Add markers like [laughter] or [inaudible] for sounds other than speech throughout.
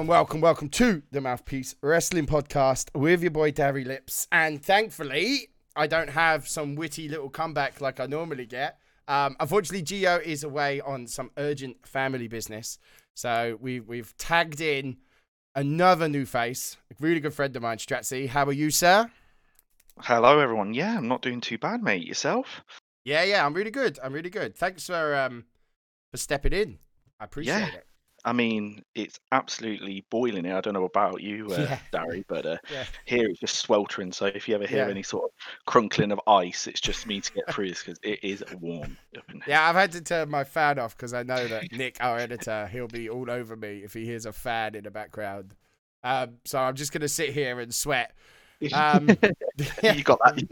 Welcome, welcome, welcome to the Mouthpiece Wrestling Podcast with your boy Darry Lips. And thankfully, I don't have some witty little comeback like I normally get. Um, unfortunately, Geo is away on some urgent family business. So we, we've tagged in another new face, a really good friend of mine, Stratzy. How are you, sir? Hello, everyone. Yeah, I'm not doing too bad, mate. Yourself? Yeah, yeah, I'm really good. I'm really good. Thanks for um for stepping in. I appreciate Yeah. it. I mean, it's absolutely boiling here. I don't know about you, uh, Yeah. Darry, but uh, Yeah. here it's just sweltering. So if you ever hear Yeah. any sort of crunkling of ice, it's just me to get through this because it is warm up in here. Yeah, I've had to turn my fan off because I know that Nick, our editor, he'll be all over me if he hears a fan in the background. Um, so I'm just gonna sit here and sweat. Um, [laughs] you got that.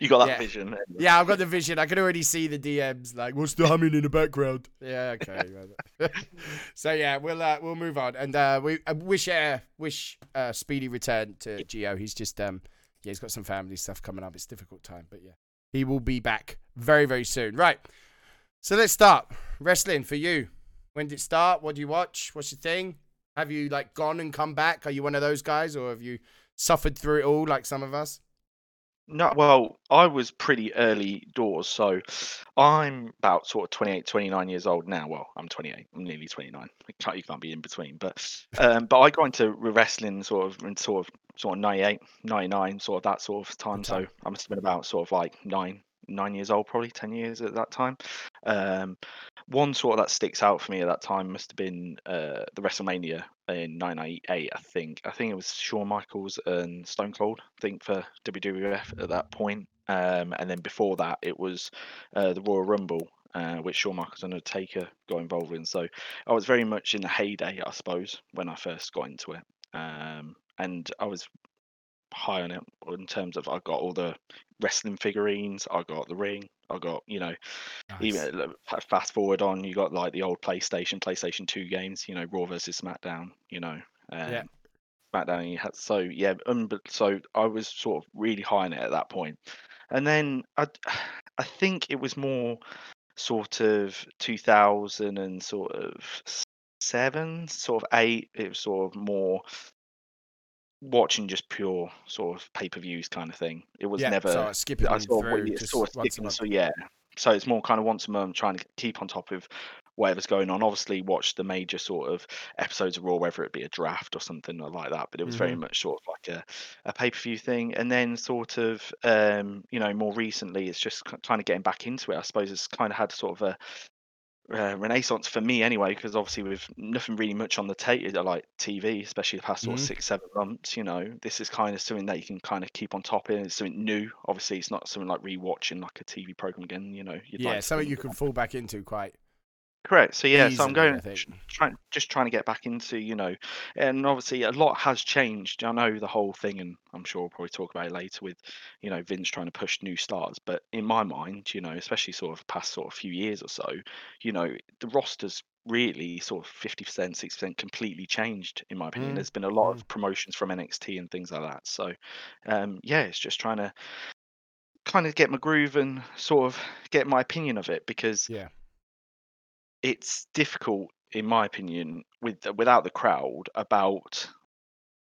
You got that Yeah. vision. Yeah, I've got the vision. I can already see the DMs. Like, what's the humming in the background? Yeah, okay. [laughs] so yeah, we'll uh, we'll move on, and uh, we uh, wish uh, wish uh, speedy return to Geo. He's just um yeah, he's got some family stuff coming up. It's a difficult time, but yeah, he will be back very very soon. Right. So let's start wrestling for you. When did it start? What do you watch? What's your thing? Have you like gone and come back? Are you one of those guys, or have you suffered through it all like some of us? No, well, I was pretty early doors, so I'm about sort of 28, 29 years old now. Well, I'm 28, I'm nearly 29. [laughs] You can't, you can't be in between, but um, but I got into wrestling sort of in sort of sort of 98, 99, sort of that sort of time. So. I must have been about sort of like nine, nine years old, probably 10 years at that time. Um, one sort of that sticks out for me at that time must have been uh, the WrestleMania in 998, I think. I think it was Shawn Michaels and Stone Cold, I think, for WWF at that point. Um, and then before that, it was uh, the Royal Rumble, uh, which Shawn Michaels and Undertaker got involved in. So I was very much in the heyday, I suppose, when I first got into it. Um, and I was high on it in terms of I got all the wrestling figurines, I got the ring, I got, you know, even fast forward on, you got like the old PlayStation, PlayStation Two games. You know, Raw versus SmackDown. You know, um, Yeah. SmackDown. You had so yeah, um, but so I was sort of really high on it at that point, and then I, [sighs] I think it was more sort of 2000 and sort of seven, sort of eight. It was sort of more watching just pure sort of pay per views kind of thing. It was yeah, never. so I sort of, through sort of skipping, so yeah. So it's more kind of once a month, trying to keep on top of whatever's going on. Obviously, watch the major sort of episodes of Raw, whether it be a draft or something like that. But it was very Mhm. much sort of like a, a pay per view thing. And then sort of, um, you know, more recently, it's just kind of getting back into it. I suppose it's kind of had sort of a uh, renaissance for me anyway, because obviously with nothing really much on the ta- like TV, especially the past sort of Mhm. six, seven months, you know, this is kind of something that you can kind of keep on top of. It's something new. Obviously, it's not something like rewatching like a TV program again. You know, Yeah, like something you can fall back into quite. Correct. So yeah, so I'm going I think. tr- trying just trying to get back into, you know, and obviously a lot has changed. I know the whole thing, and I'm sure we'll probably talk about it later with, you know, Vince trying to push new stars. But in my mind, you know, especially sort of past sort of few years or so, you know, the roster's really sort of 50%, 60% completely changed, in my opinion. Mm, There's been a lot of promotions from NXT and things like that. So um yeah, it's just trying to kind of get my groove and sort of get my opinion of it because Yeah. It's difficult, in my opinion, with without the crowd about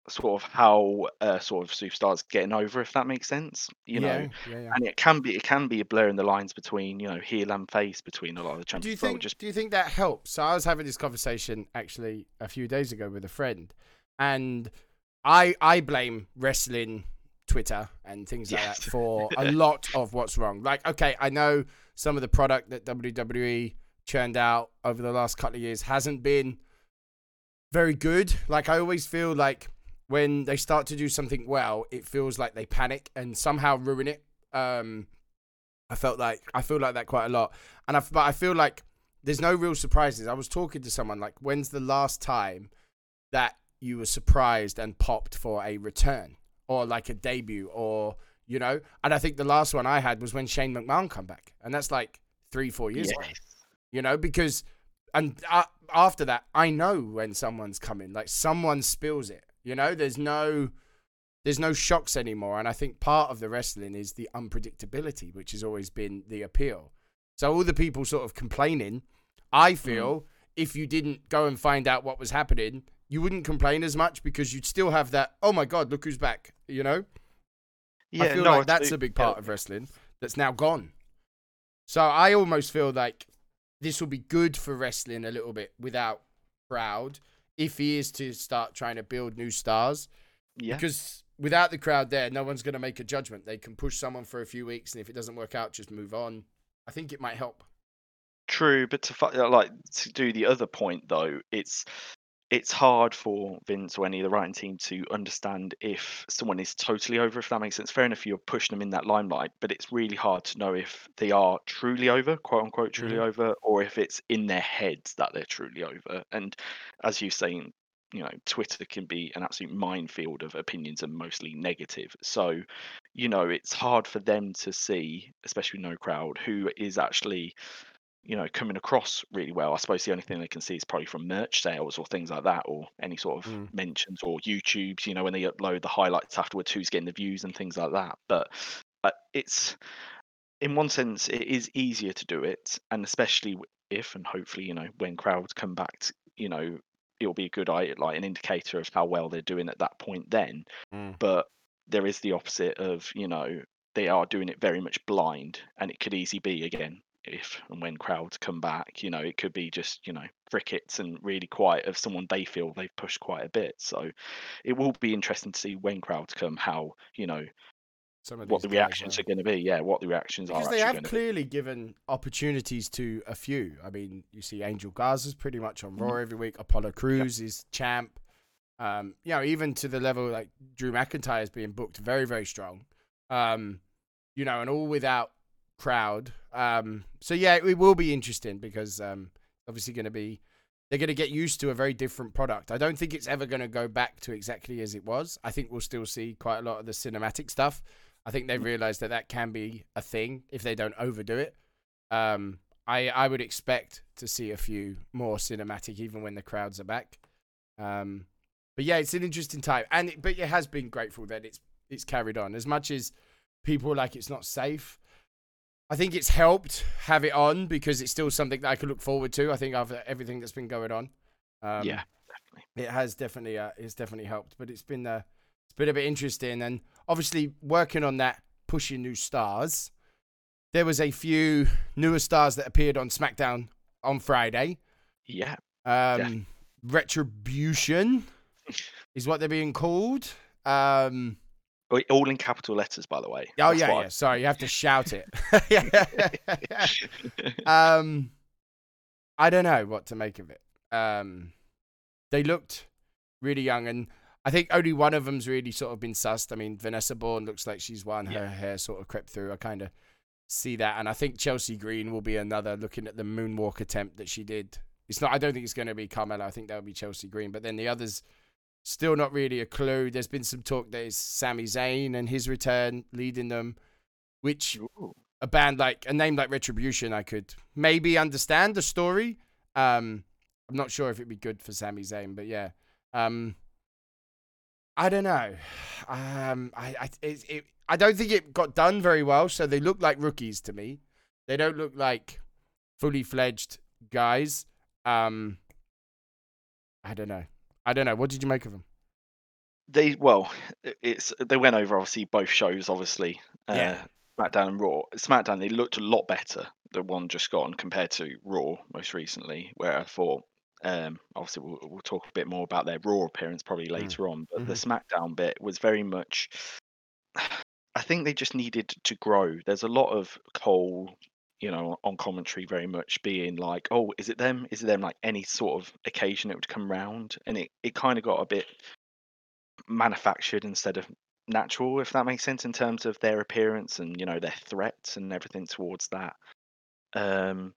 sort of how uh, sort of superstars getting over, if that makes sense. You know, yeah, yeah, yeah. and it can be it can be a blur in the lines between you know heel and face between a lot of the Do you champions. well, think? just Do you think that helps? So I was having this conversation actually a few days ago with a friend, and I I blame wrestling Twitter and things like Yes. that for a [laughs] lot of what's wrong. Like, okay, I know some of the product that WWE churned out over the last couple of years hasn't been very good. Like, I always feel like when they start to do something well, it feels like they panic and somehow ruin it. Um, I felt like I feel like that quite a lot, and I but I feel like there's no real surprises. I was talking to someone like, when's the last time that you were surprised and popped for a return or like a debut or you know? And I think the last one I had was when Shane McMahon come back, and that's like three four years ago. You know because and uh, after that I know when someone's coming. Like someone spills it. You know, there's no there's no shocks anymore. And I think part of the wrestling is the unpredictability, which has always been the appeal. So all the people sort of complaining, I feel if you didn't go and find out what was happening, you wouldn't complain as much because you'd still have that. Oh my god, look who's back! You know. Yeah, I feel no, like that's a big part of wrestling that's now gone. So I almost feel like this will be good for wrestling a little bit without crowd if he is to start trying to build new stars. Yeah, Because without the crowd there, no one's going to make a judgment. They can push someone for a few weeks, and if it doesn't work out, just move on. I think it might help. True, but to like to do the other point though, it's it's hard for Vince or any of the writing team to understand if someone is totally over, if that makes sense. Fair enough, you're pushing them in that limelight, but it's really hard to know if they are truly over, quote unquote, truly Mhm. over, or if it's in their heads that they're truly over. And as you saying, you know, Twitter can be an absolute minefield of opinions and mostly negative. So, you know, it's hard for them to see, especially no crowd, who is actually you know, coming across really well. I suppose the only thing they can see is probably from merch sales or things like that, or any sort of Mm. mentions or YouTube's, you know, when they upload the highlights afterwards, who's getting the views and things like that. But uh, it's, in one sense, it is easier to do it, and especially if and hopefully, you know, when crowds come back, t- you know, it'll be a good eye, like an indicator of how well they're doing at that point. Then, Mm. but there is the opposite of, you know, they are doing it very much blind, and it could easily be again if and when crowds come back, you know, it could be just, you know, crickets and really quiet of someone they feel they've pushed quite a bit. So it will be interesting to see when crowds come how, you know, Some of what the reactions are. are going to be. Yeah, what the reactions Because are they have to be. clearly given opportunities to a few. I mean, you see Angel Garza's pretty much on Mhm. Raw every week. Apollo Crews is champ. Um, you know, even to the level like Drew McIntyre is being booked very, very strong. Um, you know, and all without crowd. Um, so yeah, it will be interesting because um, obviously going to be they're going to get used to a very different product. I don't think it's ever going to go back to exactly as it was. I think we'll still see quite a lot of the cinematic stuff. I think they've realized that that can be a thing if they don't overdo it. Um, I I would expect to see a few more cinematic even when the crowds are back. Um, but yeah, it's an interesting time, and it, but it has been grateful that it's it's carried on as much as people like it's not safe. I think it's helped have it on because it's still something that I could look forward to. I think after everything that's been going on, um, yeah, definitely. it has definitely uh, it's definitely helped. But it's been uh, it's been a bit interesting, and obviously working on that, pushing new stars. There was a few newer stars that appeared on SmackDown on Friday. Yeah. Um, Retribution is what they're being called. Um, All in capital letters, by the way. oh That's yeah, yeah. Sorry, you have to shout it. [laughs] [laughs] um, I don't know what to make of it. Um, they looked really young, and I think only one of them's really sort of been sussed. I mean, Vanessa Borne looks like she's one. Her Yeah. hair sort of crept through. I kind of see that, and I think Chelsea Green will be another. Looking at the moonwalk attempt that she did, it's not. I don't think it's going to be Carmella. I think that'll be Chelsea Green. But then the others, still not really a clue. There's been some talk that is Sami Zayn and his return leading them, which Ooh. a band like a name like Retribution, I could maybe understand the story. Um, I'm not sure if it'd be good for Sami Zayn, but yeah. Um, I don't know. Um, I I it, it, I don't think it got done very well. So they look like rookies to me. They don't look like fully fledged guys. Um, I don't know. I don't know. What did you make of them? They well, it's they went over obviously both shows, obviously. Uh, Yeah. SmackDown and Raw. SmackDown they looked a lot better. The one just gone compared to Raw most recently, where I thought. Um, obviously, we'll, we'll talk a bit more about their Raw appearance probably later on, but the SmackDown bit was very much. [sighs] I think they just needed to grow. There's a lot of Cole, you know, on commentary, very much being like, "Oh, is it them? Is it them?" Like any sort of occasion it would come round, and it it kind of got a bit manufactured instead of natural, if that makes sense, in terms of their appearance and you know their threats and everything towards that. Um,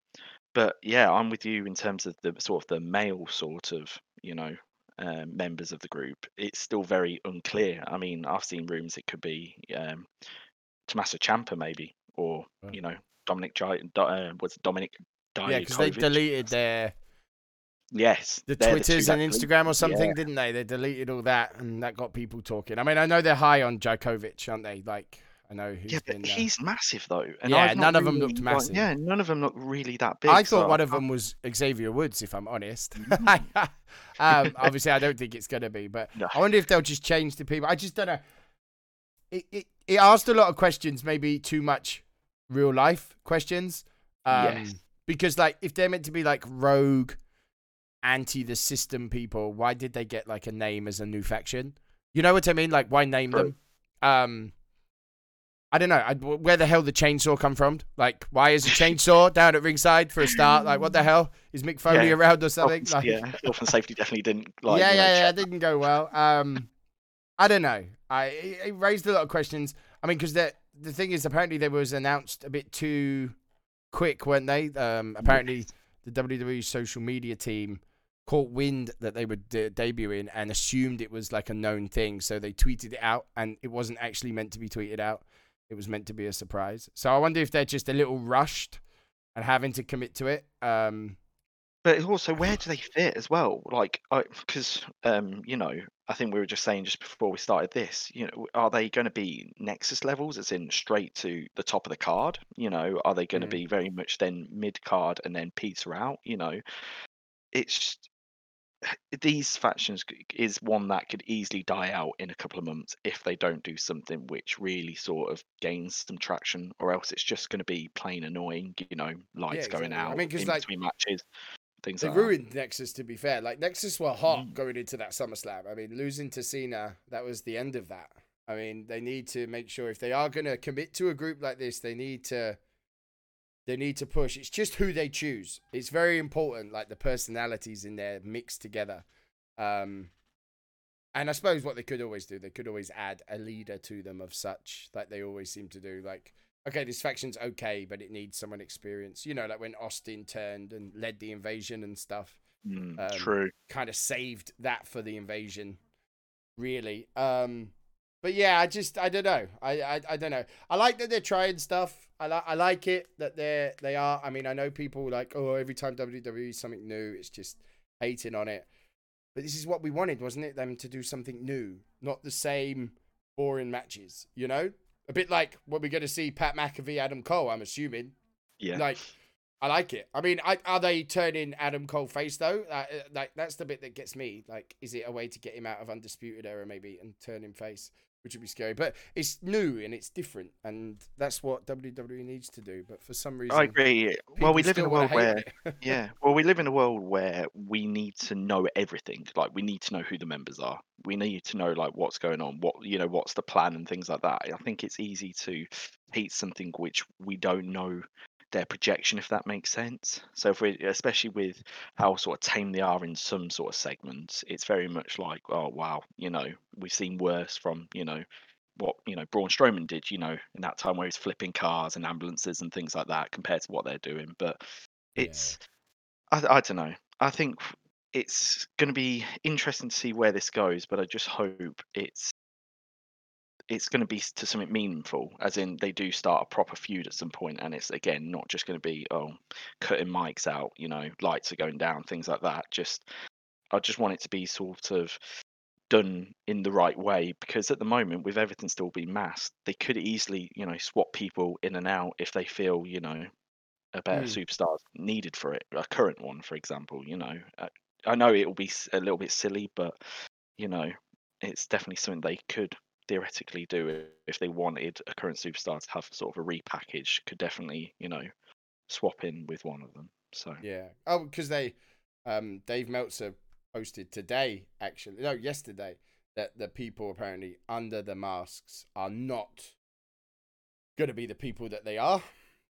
but yeah, I'm with you in terms of the sort of the male sort of you know um, members of the group. It's still very unclear. I mean, I've seen rooms it could be um, Tommaso Ciampa maybe, or you know Dominic Gi- Do- uh, was Dominic? Yeah, because they deleted their Yes, the Twitters that and. Instagram or something, Yeah. didn't they? They deleted all that, and that got people talking. I mean, I know they're high on Dijakovic, aren't they? Like, I know who's Yeah, been. but uh, he's massive though, and Yeah, none of 'em really, looked like- massive. yeah, none of them looked really that big. I so thought one of them was Xavier Woods, if I'm honest. [laughs] Mm. um, obviously, I don't think it's going to be, but No. I wonder if they'll just change the people. I just don't know. It, it, it asked a lot of questions, maybe too much real life questions. Um, Yes. Because, like, if they're meant to be like rogue, anti the system people, why did they get like a name as a new faction? You know what I mean? Like, why name True. them? Um, I don't know. I, where the hell the chainsaw come from? Like, why is a [laughs] chainsaw down at ringside for a start? Like, what the hell is Mick Foley Yeah. around or something? Like, yeah, health and safety definitely didn't [laughs] like. yeah, yeah, yeah. It didn't go well. Um, I don't know. I it, raised a lot of questions. I mean, because the the thing is, apparently they was announced a bit too quick, weren't they? Um, apparently the WWE social media team caught wind that they were de- debuting and assumed it was like a known thing, so they tweeted it out, and it wasn't actually meant to be tweeted out. It was meant to be a surprise. So I wonder if they're just a little rushed and having to commit to it. Um, But also where do [laughs] they fit as well? Like, because um, you know, I think we were just saying just before we started this. You know, are they going to be Nexus levels, as in straight to the top of the card? You know, are they going to Mm. be very much then mid card and then peter out? You know, it's [sighs] these factions is one that could easily die out in a couple of months if they don't do something which really sort of gains some traction, or else it's just going to be plain annoying. You know, lights going exactly. I out mean, 'cause, in like, between matches, things They like that. ruined Nexus, to be fair. Like Nexus were hot Mm. going into that SummerSlam. I mean, losing to Cena, that was the end of that. I mean, they need to make sure if they are going to commit to a group like this, they need to they need to push. It's just who they choose. It's very important, like the personalities in there mixed together. Um, and I suppose what they could always do, they could always add a leader to them of such, like they always seem to do. Like, okay, this faction's okay, but it needs someone experienced. You know, like when Austin turned and led the invasion and stuff Mm, Um, true. kind of saved that for the invasion, really. Um, but yeah, I just I don't know. I, I I don't know. I like that they're trying stuff. I like I like it that they're they are. I mean, I know people like oh every time WWE is something new, it's just hating on it. But this is what we wanted, wasn't it? Them to do something new, not the same boring matches. You know, a bit like what we're going to see Pat McAfee, Adam Cole. I'm assuming. Yeah. Like, I like it. I mean, I, are they turning Adam Cole face though? Uh, uh, like, that's the bit that gets me. Like, is it a way to get him out of undisputed era maybe and turn him face, which would be scary. But it's new and it's different, and that's what WWE needs to do. But for some reason, I agree. Well, we live in a world where [laughs] yeah, well, we live in a world where we need to know everything. Like, we need to know who the members are. We need to know like what's going on, what you know, what's the plan and things like that. I think it's easy to hate something which we don't know their projection, if that makes sense. So, if we, especially with how sort of tame they are in some sort of segments, it's very much like, oh wow, you know, we've seen worse from you know what you know Braun Strowman did, you know, in that time where he's flipping cars and ambulances and things like that, compared to what they're doing. But Yeah. it's, I, I don't know. I think it's going to be interesting to see where this goes, but I just hope it's it's going to be to something meaningful, as in they do start a proper feud at some point, and it's again not just going to be oh cutting mics out, you know, lights are going down, things like that. Just I just want it to be sort of done in the right way because at the moment with everything still being masked they could easily you know swap people in and out if they feel you know a better Mm. superstar needed for it a current one for example you know uh, i know it will be a little bit silly but you know it's definitely something they could theoretically do if they wanted a current superstar to have sort of a repackage could definitely you know swap in with one of them so Yeah. Oh, because they, um, Dave Meltzer posted today, actually, no, yesterday, that the people apparently under the masks are not going to be the people that they are.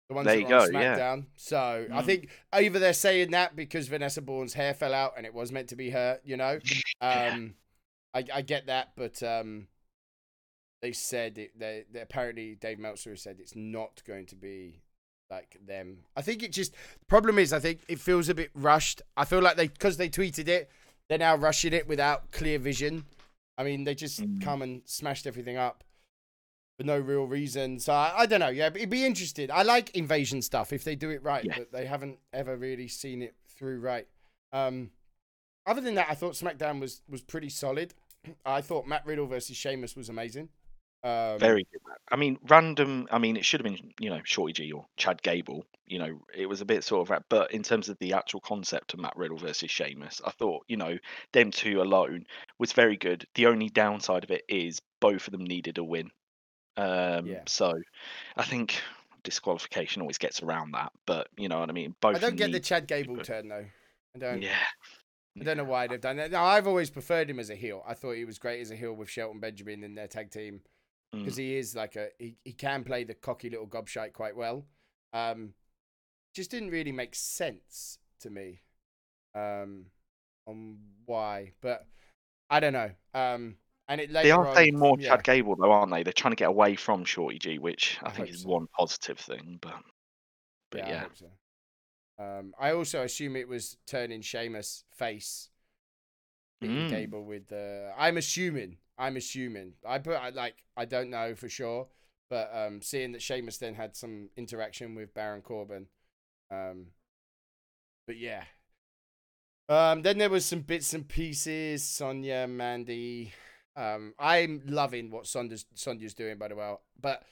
The ones There that you are on go, yeah. SmackDown. So I Mm. think either they're saying that because Vanessa Borne's hair fell out and it was meant to be her, you know. [laughs] Yeah. Um, I I get that, but um, they said it. They, they apparently Dave Meltzer said it's not going to be like them. I think it just the problem is I think it feels a bit rushed. I feel like they because they tweeted it, they're now rushing it without clear vision. I mean, they just Mm. come and smashed everything up for no real reason. So I, I don't know. Yeah, but it'd be interesting. I like invasion stuff if they do it right, Yeah. but they haven't ever really seen it through right. Um, other than that, I thought SmackDown was was pretty solid. [clears throat] I thought Matt Riddle versus Sheamus was amazing. Um, Very good. I mean, random. I mean, it should have been, you know, Shorty G or Chad Gable. You know, it was a bit sort of, that. but in terms of the actual concept of Matt Riddle versus Sheamus, I thought, you know, them two alone was very good. The only downside of it is both of them needed a win. Um, Yeah. So I think disqualification always gets around that, but you know what I mean. Both. I don't get the Chad Gable but- turn though. I don't. Yeah. I don't know why they've done that. No, I've always preferred him as a heel. I thought he was great as a heel with Shelton Benjamin in their tag team Mm. because he is like a he, he can play the cocky little gobshite quite well. Um, just didn't really make sense to me um, on why, but I don't know. Um, and it They are on, saying more yeah. Chad Gable though, aren't they? They're trying to get away from Shorty G, which I, I think is so. one positive thing. But but yeah, yeah, I so. Um, I also assume it was turning Sheamus face, Mm. Gable with the. I'm assuming. I'm assuming. I put I like I don't know for sure, but um, seeing that Sheamus then had some interaction with Baron Corbin, um, but yeah. Um, then there was some bits and pieces. Sonya, Mandy. Um, I'm loving what Sonya's Sonya's doing, by the way. But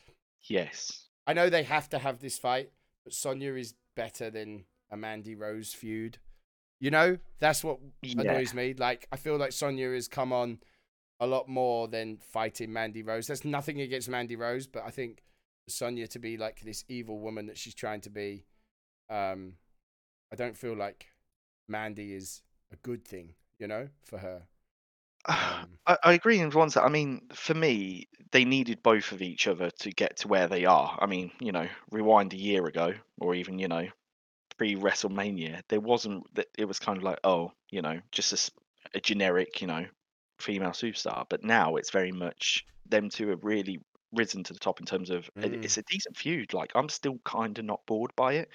yes, I know they have to have this fight, but Sonya is better than a Mandy Rose feud. You know, that's what yeah, annoys me. Like, I feel like Sonya has come on a lot more than fighting Mandy Rose. There's nothing against Mandy Rose, but I think Sonya to be like this evil woman that she's trying to be, um, I don't feel like Mandy is a good thing, you know, for her. Um, [sighs] I, I agree in one sense. I mean, for me, they needed both of each other to get to where they are. I mean, you know, rewind a year ago, or even you know, pre WrestleMania, there wasn't. that It was kind of like, oh, you know, just a generic, you know, female superstar. But now it's very much them two have really risen to the top in terms of Mm. it's a decent feud. Like I'm still kind of not bored by it,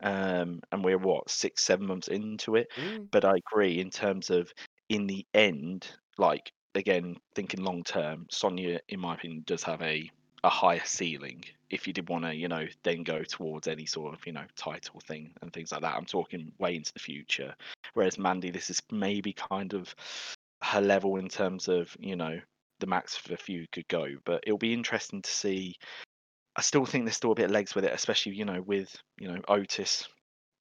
um, and we're what six, seven months into it mm, but I agree in terms of in the end, like again, thinking long term, Sonya, in my opinion, does have a a higher ceiling. If you did want to, you know, then go towards any sort of, you know, title thing and things like that. I'm talking way into the future. Whereas Mandy, this is maybe kind of her level in terms of, you know, the max of a few could go. But it'll be interesting to see. I still think there's still a bit of legs with it, especially, you know, with, you know, Otis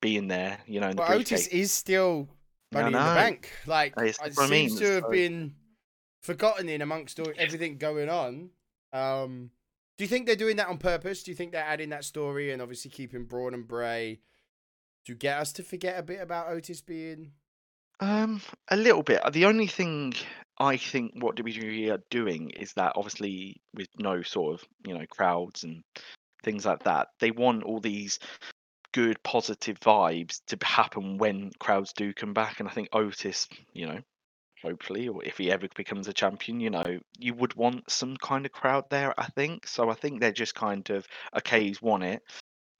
being there, you know, in the but. Otis is still money in the bank. Like it what I mean, seems to have been forgotten in amongst all, everything going on. Um, do you think they're doing that on purpose? Do you think they're adding that story and obviously keeping Braun and Bray to get us to forget a bit about Otis being? Um, a little bit. Uh, The only thing I think what WWE are doing is that obviously with no sort of you know crowds and things like that, they want all these good positive vibes to happen when crowds do come back. And I think Otis, you know, hopefully, or if he ever becomes a champion, you know, you would want some kind of crowd there. I think so. I think they're just kind of okay. He's won it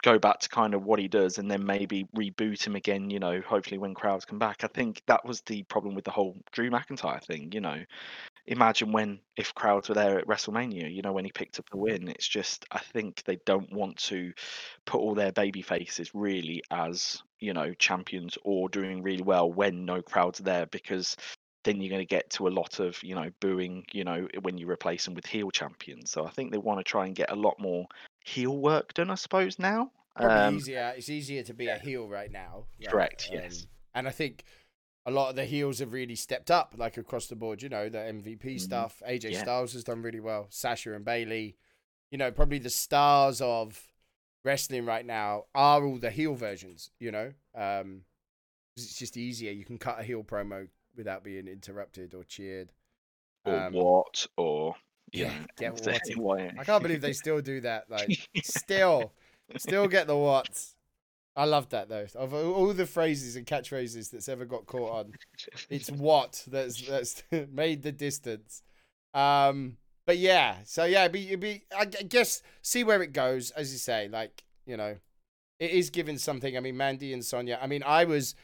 go back to kind of what he does and then maybe reboot him again, you know, hopefully when crowds come back. I think that was the problem with the whole Drew McIntyre thing, you know. Imagine when if crowds were there at WrestleMania, you know, when he picked up the win. It's just I think they don't want to put all their baby faces really as, you know, champions or doing really well when no crowds are there because then you're going to get to a lot of, you know, booing, you know, when you replace them with heel champions. So I think they want to try and get a lot more heel work done, I suppose, now. Probably Um, easier. It's easier to be a heel right now. like, Correct, yes. um, and I think a lot of the heels have really stepped up, like across the board. You know, the MVP Mhm. stuff. AJ Yeah. Styles has done really well. Sasha and Bayley. You know, probably the stars of wrestling right now are all the heel versions. You know, um, it's just easier. You can cut a heel promo without being interrupted or cheered. or Um, what, or yeah, get whatted. why- I can't believe they still do that. Like, [laughs] still, still get the what's. I love that though. Of all all the phrases and catchphrases that's ever got caught on, it's [laughs] what that's that's [laughs] made the distance. Um, but yeah, so yeah, be, it'd be I guess see where it goes, as you say. Like you know, it is giving something. I mean, Mandy and Sonya. I mean, I was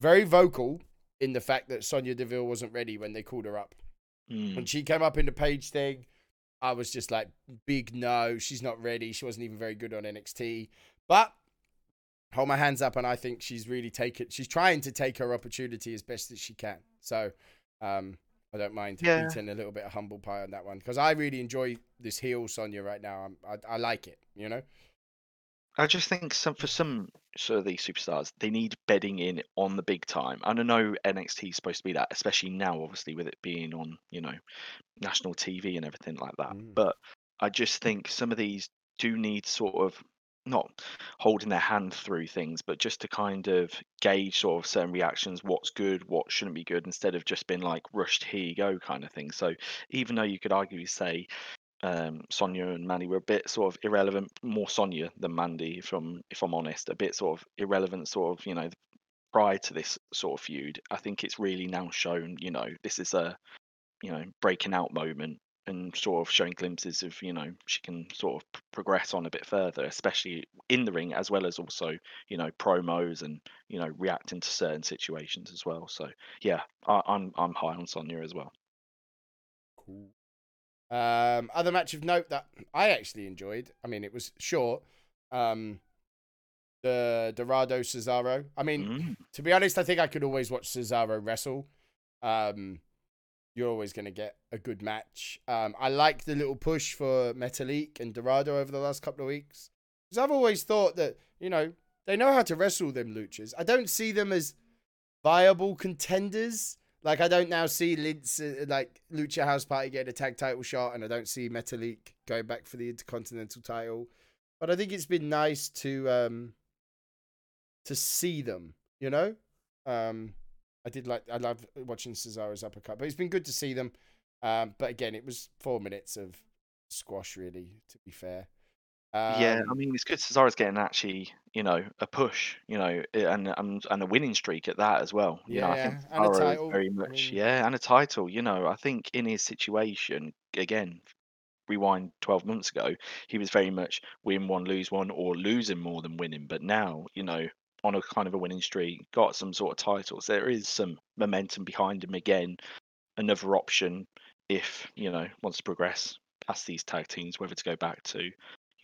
very vocal in the fact that Sonya Deville wasn't ready when they called her up. Mm, When she came up in the page thing, I was just like, big no, she's not ready. She wasn't even very good on NXT. But hold my hands up, and I think she's really taken. She's trying to take her opportunity as best as she can. So, um, I don't mind Yeah. eating a little bit of humble pie on that one because I really enjoy this heel Sonya right now. I'm, I I like it. You know. I just think some for some of these superstars, they need bedding in on the big time. And I know NXT is supposed to be that, especially now, obviously, with it being on, you know, national TV and everything like that. Mm. But I just think some of these do need sort of not holding their hand through things, but just to kind of gauge sort of certain reactions, what's good, what shouldn't be good, instead of just being like rushed, here you go kind of thing. So even though you could arguably say um, Sonya and Mandy were a bit sort of irrelevant, more Sonya than Mandy, if I'm if I'm honest, a bit sort of irrelevant, sort of you know, prior to this sort of feud. I think it's really now shown, you know, this is a you know breaking out moment and sort of showing glimpses of you know she can sort of progress on a bit further, especially in the ring as well as also you know promos and you know reacting to certain situations as well. So yeah, I, I'm I'm high on Sonya as well. Cool. Um, other match of note that I actually enjoyed. I mean, it was short. Um, the Dorado Cesaro. I mean, Mm. to be honest, I think I could always watch Cesaro wrestle. Um, you're always going to get a good match. Um, I like the little push for Metalik and Dorado over the last couple of weeks because I've always thought that you know they know how to wrestle them luchas. I don't see them as viable contenders. Like I don't now see Lince, uh, like Lucha House Party getting a tag title shot, and I don't see Metalik going back for the Intercontinental title. But I think it's been nice to um to see them. You know, um, I did like I love watching Cesaro's uppercut, but it's been good to see them. Um, but again, it was four minutes of squash, really. To be fair, um, Yeah, I mean, it's good Cesaro's getting actually, you know, a push, you know, and and and a winning streak at that as well. You know, I think Yeah, and a title, very I much, mean- yeah, and a title. You know, I think in his situation, again, rewind 12 months ago, he was very much win one, lose one, or losing more than winning. But now, you know, on a kind of a winning streak, got some sort of titles. There is some momentum behind him again. Another option if, you know, wants to progress past these tag teams, whether to go back to,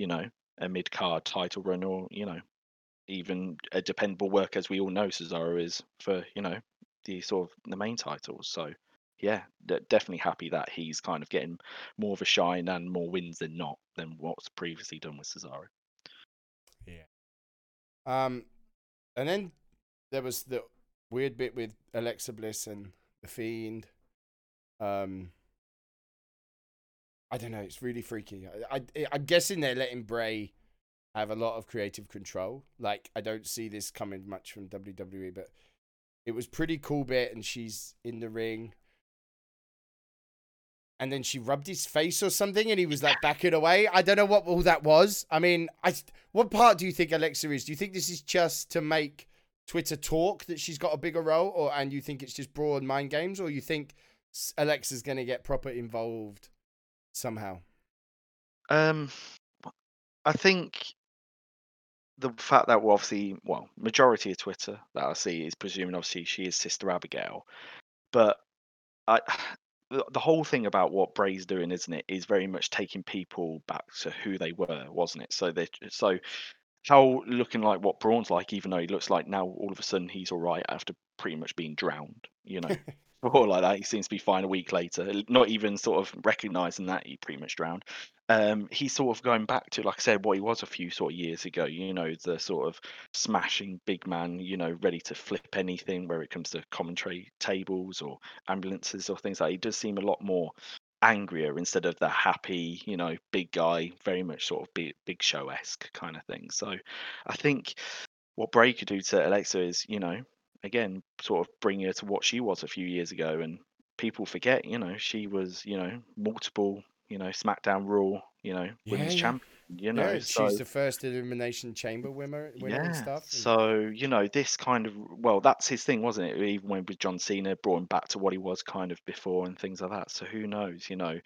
you know, a mid card title run or, you know, even a dependable work as we all know Cesaro is for, you know, the sort of the main titles. So yeah, definitely happy that he's kind of getting more of a shine and more wins than not than what's previously done with Cesaro. Yeah. Um, and then there was the weird bit with Alexa Bliss and the Fiend. Um, I don't know. It's really freaky. I, I I'm guessing they're letting Bray have a lot of creative control. Like I don't see this coming much from WWE, but it was pretty cool bit, and she's in the ring. And then she rubbed his face or something, and he was like backing away. I don't know what all that was. I mean, I what part do you think Alexa is? Do you think this is just to make Twitter talk that she's got a bigger role, or and you think it's just broad mind games, or you think Alexa's going to get proper involved somehow? Um, I think the fact that well, obviously, well, majority of Twitter that I see is presuming obviously she is Sister Abigail, but I. [sighs] The the whole thing about what Bray's doing, isn't it, is very much taking people back to who they were, wasn't it? So they, so how looking like what Braun's like, even though he looks like now all of a sudden he's all right after pretty much being drowned, you know, [laughs] or like that. He seems to be fine a week later, not even sort of recognizing that he pretty much drowned. Um, he's sort of going back to, like I said, what he was a few sort of years ago. You know, the sort of smashing big man, you know, ready to flip anything where it comes to commentary tables or ambulances or things like. He does seem a lot more angrier instead of the happy, you know, big guy, very much sort of big, big show esque kind of thing. So I think what could do to Alexa is, you know, again, sort of bring her to what she was a few years ago. And people forget, you know, she was, you know, multiple, you know, SmackDown Raw, you know, women's yeah. champion, you know. yeah, so, she's the first elimination chamber winner, winner and stuff. so you know, this kind of well, that's his thing, wasn't it? Even when with John Cena, brought him back to what he was kind of before and things like that. So who knows? You know,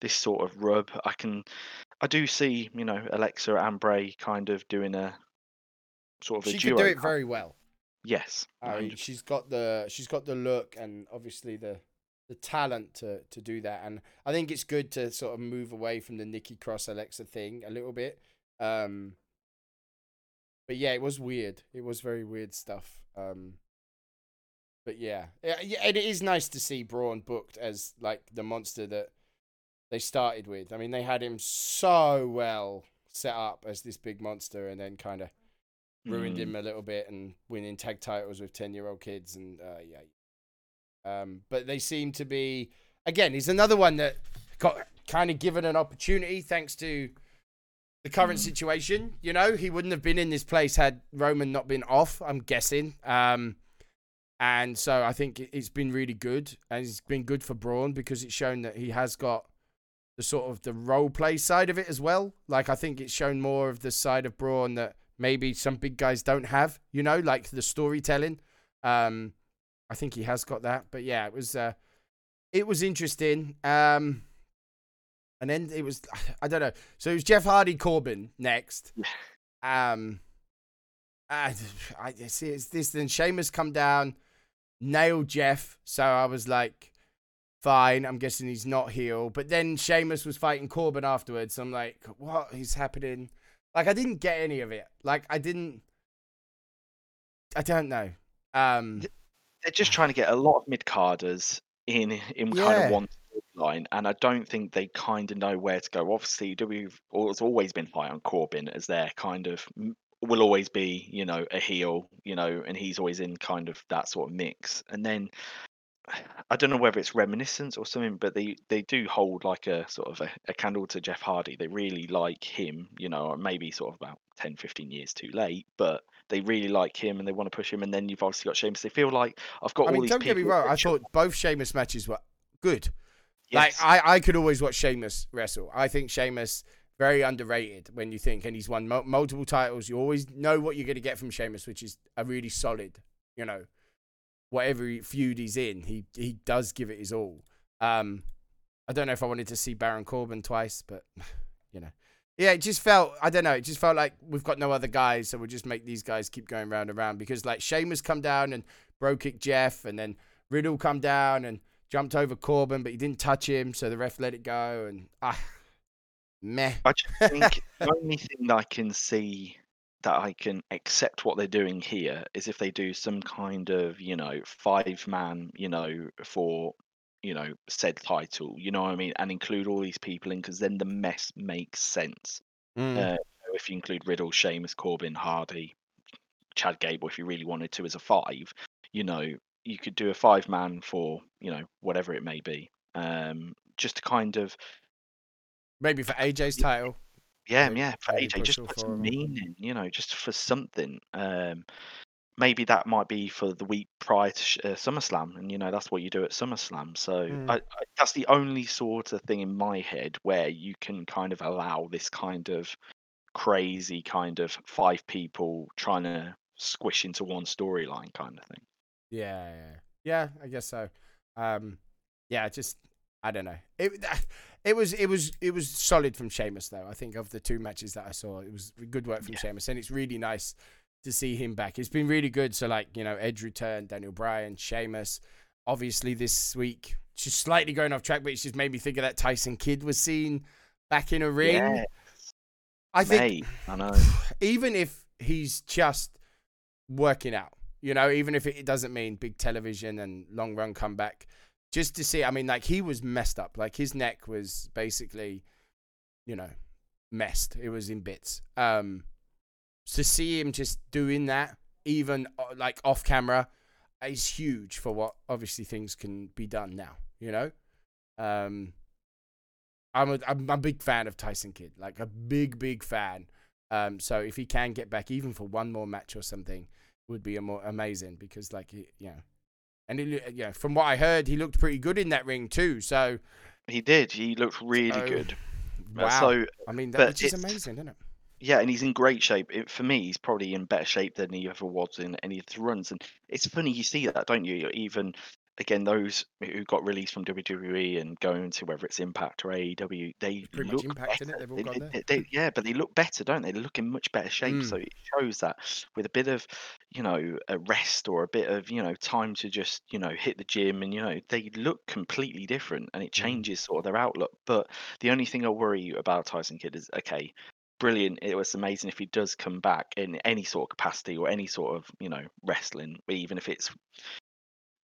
this sort of rub, I can, I do see, you know, Alexa and Bray kind of doing a sort of a she duo. could do it very well. Yes. I mean, she's got the she's got the look and obviously the the talent to to do that. And I think it's good to sort of move away from the Nikki Cross Alexa thing a little bit. Um, but yeah, it was weird. It was very weird stuff. Um, but yeah, yeah, yeah, and it is nice to see Braun booked as like the monster that they started with. I mean, they had him so well set up as this big monster, and then kind of ruined Mm. him a little bit and winning tag titles with 10 year old kids and uh, yeah um, but they seem to be again he's another one that got kind of given an opportunity thanks to the current Mm. situation you know he wouldn't have been in this place had roman not been off i'm guessing um, and so i think it- it's been really good and it's been good for braun because it's shown that he has got the sort of the role play side of it as well like i think it's shown more of the side of braun that maybe some big guys don't have, you know, like the storytelling. Um, I think he has got that. But yeah, it was uh, it was interesting. Um, and then it was [sighs] I don't know. So it was Jeff Hardy Corbin next. Um, I, [sighs] I see it's this. Then Sheamus come down, nailed Jeff. So I was like, fine. I'm guessing he's not heel. But then Sheamus was fighting Corbin afterwards. So I'm like, what is happening? Like I didn't get any of it. Like I didn't. I don't know. Um, They're just trying to get a lot of mid carders in in kind Yeah. of one line, and I don't think they kind of know where to go. Obviously, W has always been high on Corbin as their kind of will always be, you know, a heel, you know, and he's always in kind of that sort of mix. And then I don't know whether it's reminiscence or something, but they they do hold like a sort of a, a candle to Jeff Hardy. They really like him, you know, or maybe sort of about 10, 15 years too late, but they really like him and they want to push him. And then you've obviously got Sheamus. They feel like I've got I all mean, these don't get me wrong. I thought both Sheamus matches were good. Yes. Like I, I could always watch Sheamus wrestle. I think Sheamus very underrated when you think, and he's won mul- multiple titles. You always know what you're going to get from Sheamus, which is a really solid, you know, whatever feud he's in, he he does give it his all. Um, I don't know if I wanted to see Baron Corbin twice, but [sighs] you know, yeah, it just felt I don't know. It just felt like we've got no other guys, so we'll just make these guys keep going round and round because like Sheamus come down and brogue kick Jeff, and then Riddle come down and jumped over Corbin, but he didn't touch him, so the ref let it go, and ah, [sighs] meh. I just think [laughs] the only thing I can see that I can accept what they're doing here is if they do some kind of, you know, five man, you know, for, you know, said title, you know what I mean, and include all these people in, because then the mess makes sense. Mm. Uh, if you include Riddle, Sheamus, Corbin, Hardy, Chad Gable, if you really wanted to as a five, you know, you could do a five man for, you know, whatever it may be. Um, just to kind of Maybe for AJ's title. Yeah, Maybe- yeah, for AJ, just put some meaning, you know, just for something. Um, maybe that might be for the week prior to uh, SummerSlam, and you know that's what you do at SummerSlam. So Mm. I, I, that's the only sort of thing in my head where you can kind of allow this kind of crazy kind of five people trying to squish into one storyline kind of thing. Yeah, yeah, yeah. I guess so. Um, yeah, just I don't know. It [laughs] it was it was it was solid from Sheamus though. I think of the two matches that I saw, it was good work from Yeah. Sheamus, and it's really nice to see him back. It's been really good. So like you know, Edge return, Daniel Bryan, Sheamus. Obviously this week, just slightly going off track, but it's just made me think of that Tyson Kidd was seen back in a ring. Yeah, I think mate, I know. [sighs] even if he's just working out, you know, even if it doesn't mean big television and long run comeback, just to see, I mean, like he was messed up. Like his neck was basically, you know, messed. It was in bits. Um, to see him just doing that, even uh, like off camera, is huge for what obviously things can be done now, you know? Um, I'm a, I'm a big fan of Tyson Kidd, like a big, big fan. Um, so if he can get back even for one more match or something, would be more amazing because like you know, and he, yeah, from what I heard, he looked pretty good in that ring too. So He did. He looked really So, good. Uh, wow, So I mean, that, which is amazing, isn't it? Yeah, and he's in great shape. It, for me, he's probably in better shape than he ever was in any of the runs. And it's funny you see that, don't you? Even again, those who got released from WWE and going to whether it's Impact or AEW, they Pretty look Impact, better. innit? They've They- they- there. yeah, but they look better, don't they? They look in much better shape. Mm. So it shows that with a bit of, you know, a rest or a bit of, you know, time to just, you know, hit the gym and, you know, they look completely different and it Mm. changes sort of their outlook. But the only thing I worry about Tyson Kidd is, okay, brilliant. It was amazing if he does come back in any sort of capacity or any sort of, you know, wrestling, even if it's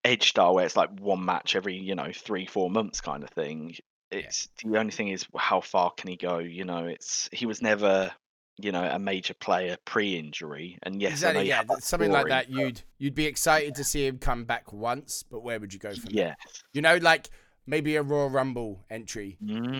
edge style where it's like one match every you know three four months kind of thing. It's the only thing is how far can he go? You know, it's he was never you know a major player pre-injury, and yes, exactly. Yeah, that something like that. but You'd you'd be excited to see him come back once, but where would you go from yeah, You know, like maybe a Royal Rumble entry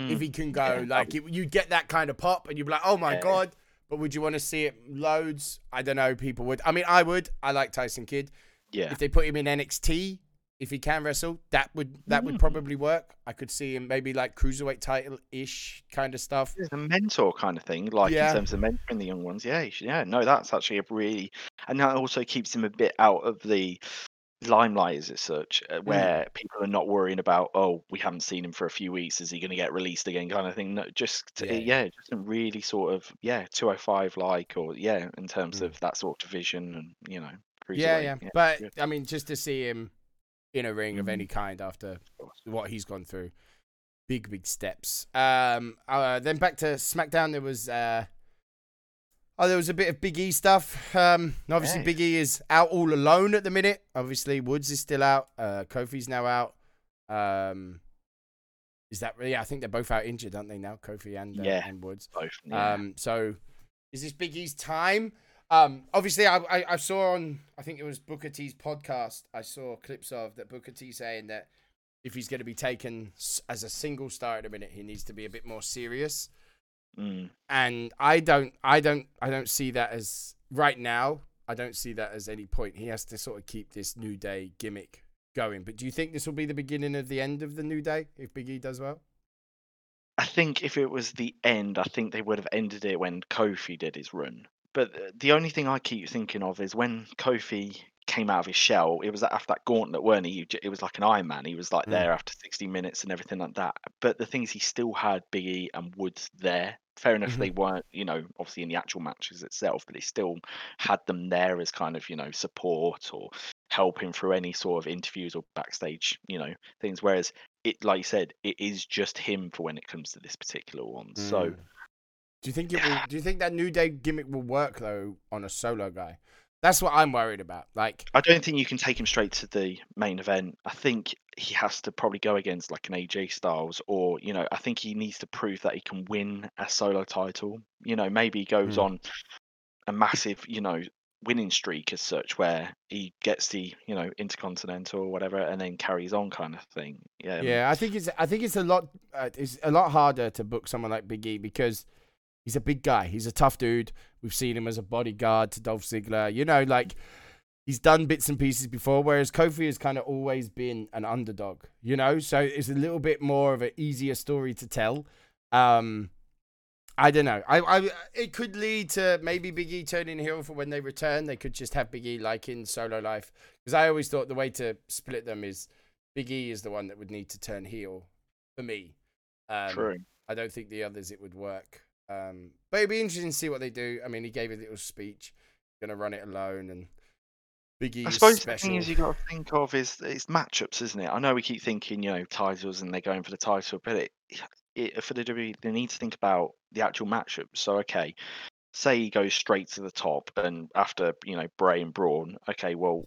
if Mm, he can yeah, go. Like it, you'd get that kind of pop, and you'd be like, "Oh my Yeah. god!" But would you want to see it loads? I don't know. People would. I mean, I would. I like Tyson Kidd. Yeah, If they put him in NXT, if he can wrestle, that would that would Mm. probably work. I could see him maybe like cruiserweight title ish kind of stuff. It's a mentor kind of thing, like Yeah. in terms of mentoring the young ones. Yeah, should, yeah, no, that's actually a really, and that also keeps him a bit out of the limelight, as such, uh, where people are not worrying about, oh, we haven't seen him for a few weeks, is he going to get released again, kind of thing. No, just Yeah, yeah, just a really sort of yeah, two hundred five like, or yeah, in terms Mm. of that sort of division, and you know, Yeah, cruiserweight, yeah. But good, I mean, just to see him in a ring of Mhm. any kind after what he's gone through, big big steps. Um, uh, then back to SmackDown, there was uh, oh, there was a bit of Big E stuff. Um, obviously Yeah. Big E is out all alone at the minute. Obviously Woods is still out. Uh, Kofi's now out. Um, is that really? I think they're both out injured, aren't they now? Kofi and uh, Yeah. and Woods. Both, yeah. Um, so is this Big E's time? Um, obviously, I, I I saw on I think it was Booker T's podcast. I saw clips of that Booker T saying that if he's going to be taken as a single star at a minute, he needs to be a bit more serious. Mm. And I don't, I don't, I don't see that as right now. I don't see that as any point. He has to sort of keep this New Day gimmick going. But do you think this will be the beginning of the end of the New Day if Big E does well? I think if it was the end, I think they would have ended it when Kofi did his run. But uh, the only thing I keep thinking of is when Kofi came out of his shell, it was after that gauntlet, weren't he? It was like an Iron Man. He was like Mm. there after 60 minutes and everything like that. But the things he still had Big E and Woods there. Fair enough, Mhm. they weren't, you know, obviously in the actual matches itself, but he still had them there as kind of, you know, support or helping through any sort of interviews or backstage, you know, things. Whereas it, like you said, it is just him for when it comes to this particular one. So Mm. Do you think it will? Do you think that New Day gimmick will work though on a solo guy? That's what I'm worried about. Like, I don't think you can take him straight to the main event. I think he has to probably go against like an AJ Styles, or you know, I think he needs to prove that he can win a solo title. You know, maybe he goes Mm. on a massive, you know, winning streak as such, where he gets the, you know, intercontinental or whatever, and then carries on, kind of thing. Yeah, yeah, I think it's I think it's a lot uh, it's a lot harder to book someone like Big E because he's a big guy. He's a tough dude. We've seen him as a bodyguard to Dolph Ziggler. You know, like he's done bits and pieces before. Whereas Kofi has kind of always been an underdog. You know, so it's a little bit more of an easier story to tell. Um, I don't know. I, I it could lead to maybe Big E turning heel for when they return. They could just have Big E like in solo life because I always thought the way to split them is Big E is the one that would need to turn heel for me. Um, true. I don't think the others it would work. Um, but it'd be interesting to see what they do. I mean, he gave a little speech, gonna run it alone, and Big E I is suppose the special. thing is you got to think of is it's matchups, isn't it? I know we keep thinking, you know, titles and they're going for the title, but it, [sighs] it for the WWE they need to think about the actual matchups. So okay, say he goes straight to the top, and after you know Bray and Braun, okay, well,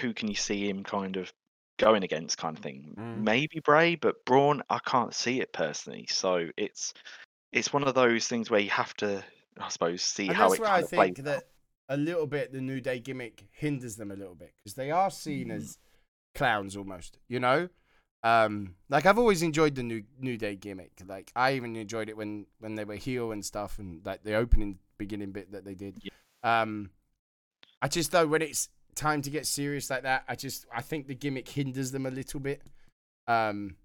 who can you see him kind of going against, kind of thing? Mm. Maybe Bray, but Braun, I can't see it personally. So it's it's one of those things where you have to, I suppose, see and how that's it where kind I plays. think that a little bit the New Day gimmick hinders them a little bit because they are seen Mhm. as clowns almost. You know, um, like I've always enjoyed the New New Day gimmick. Like I even enjoyed it when when they were heel and stuff, and like the opening beginning bit that they did. Um, I just though when it's time to get serious like that, I just I think the gimmick hinders them a little bit. Um,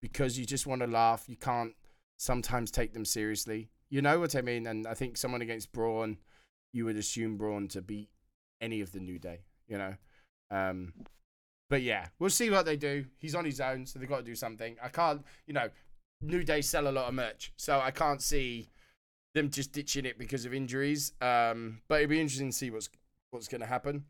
because you just want to laugh, you can't sometimes take them seriously. You know what I mean? And I think someone against Braun, you would assume Braun to beat any of the New Day. You know. Um, but yeah, we'll see what they do. He's on his own, so they've got to do something. I can't, you know, New Day sell a lot of merch, so I can't see them just ditching it because of injuries. Um, but it'd be interesting to see what's what's going to happen.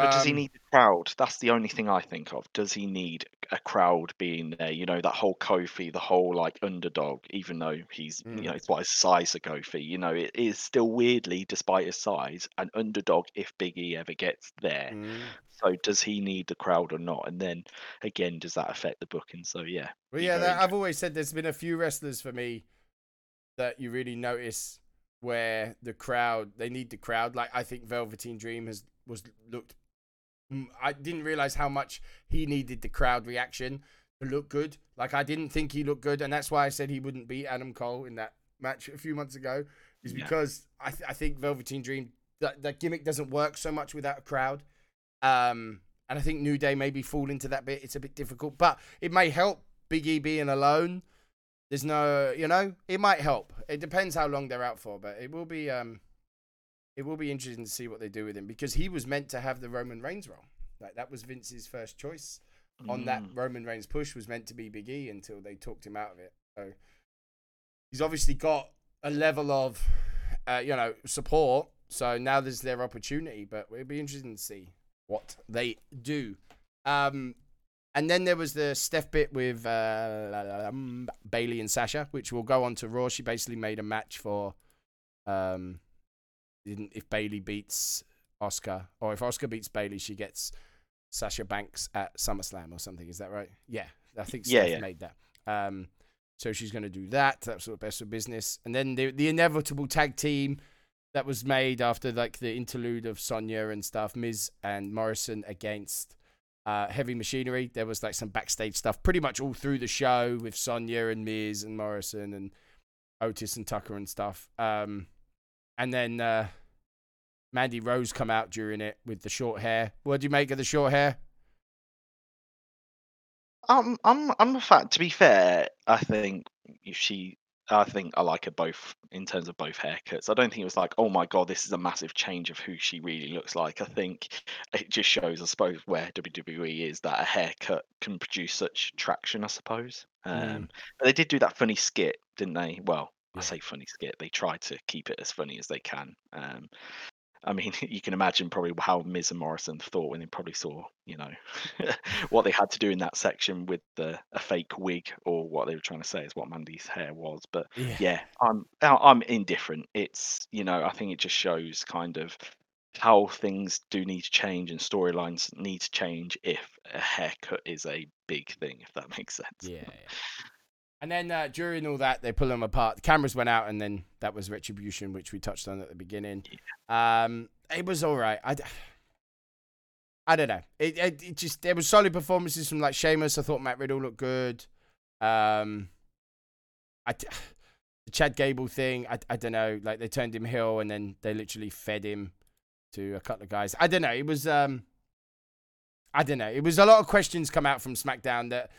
But does he Um, need the crowd? That's the only thing I think of. Does he need a crowd being there? You know, that whole Kofi, the whole like underdog, even though he's Mm. you know it's twice the size of Kofi, you know, it is still weirdly, despite his size, an underdog if Big E ever gets there. mm. So does he need the crowd or not? And then again, does that affect the booking? So yeah. Well, yeah, that, I've always said there's been a few wrestlers for me that you really notice where the crowd they need the crowd. Like I think Velveteen Dream has was looked. I didn't realize how much he needed the crowd reaction to look good. Like I didn't think he looked good, and that's why I said he wouldn't beat Adam Cole in that match a few months ago. Is Yeah. because I th- I think Velveteen Dream that that gimmick doesn't work so much without a crowd. Um, and I think New Day maybe fall into that bit. It's a bit difficult, but it may help Big E being alone. There's no, you know, it might help. It depends how long they're out for, but it will be, um, it will be interesting to see what they do with him because he was meant to have the Roman Reigns role. Like that was Vince's first choice on that Mm. Roman Reigns push was meant to be Big E until they talked him out of it. So he's obviously got a level of, uh, you know, support. So now there's their opportunity, but it'll be interesting to see what they do. Um, and then there was the Steph bit with uh, um, Bayley and Sasha, which will go on to Raw. She basically made a match for, um, if Bayley beats Asuka or if Asuka beats Bayley, she gets Sasha Banks at SummerSlam or something. Is that right? Yeah, I think Yeah, Steph yeah. made that. Um, so she's going to do that. That's what best for business. And then the the inevitable tag team that was made after like the interlude of Sonya and stuff, Miz and Morrison against uh, Heavy Machinery. There was like some backstage stuff, pretty much all through the show with Sonya and Miz and Morrison and Otis and Tucker and stuff. Um, and then uh, Mandy Rose come out during it with the short hair. What do you make of the short hair? Um, I'm I'm a fan. To be fair, I think if she, I think I like her both in terms of both haircuts. I don't think it was like, oh my god, this is a massive change of who she really looks like. I think it just shows, I suppose, where WWE is that a haircut can produce such traction. I suppose. Um, Mm. but they did do that funny skit, didn't they? Well, I say funny skit. They try to keep it as funny as they can. Um, I mean, [laughs] you can imagine probably how Miz and Morrison thought when they probably saw, you know, [laughs] what they had to do in that section with the a fake wig, or what they were trying to say is what Mandy's hair was. But Yeah. yeah, I'm I'm indifferent. It's you know, I think it just shows kind of how things do need to change and storylines need to change if a haircut is a big thing, if that [laughs] makes sense. Yeah. yeah. And then uh, during all that, they pull them apart. The cameras went out, and then that was retribution, which we touched on at the beginning. Um, it was all right. I, I don't know. It, it, it just there was solid performances from like Sheamus. I thought Matt Riddle looked good. Um, I [sighs] the Chad Gable thing. I, I don't know. Like they turned him heel, and then they literally fed him to a couple of guys. I don't know. It was um, I don't know. It was a lot of questions come out from SmackDown that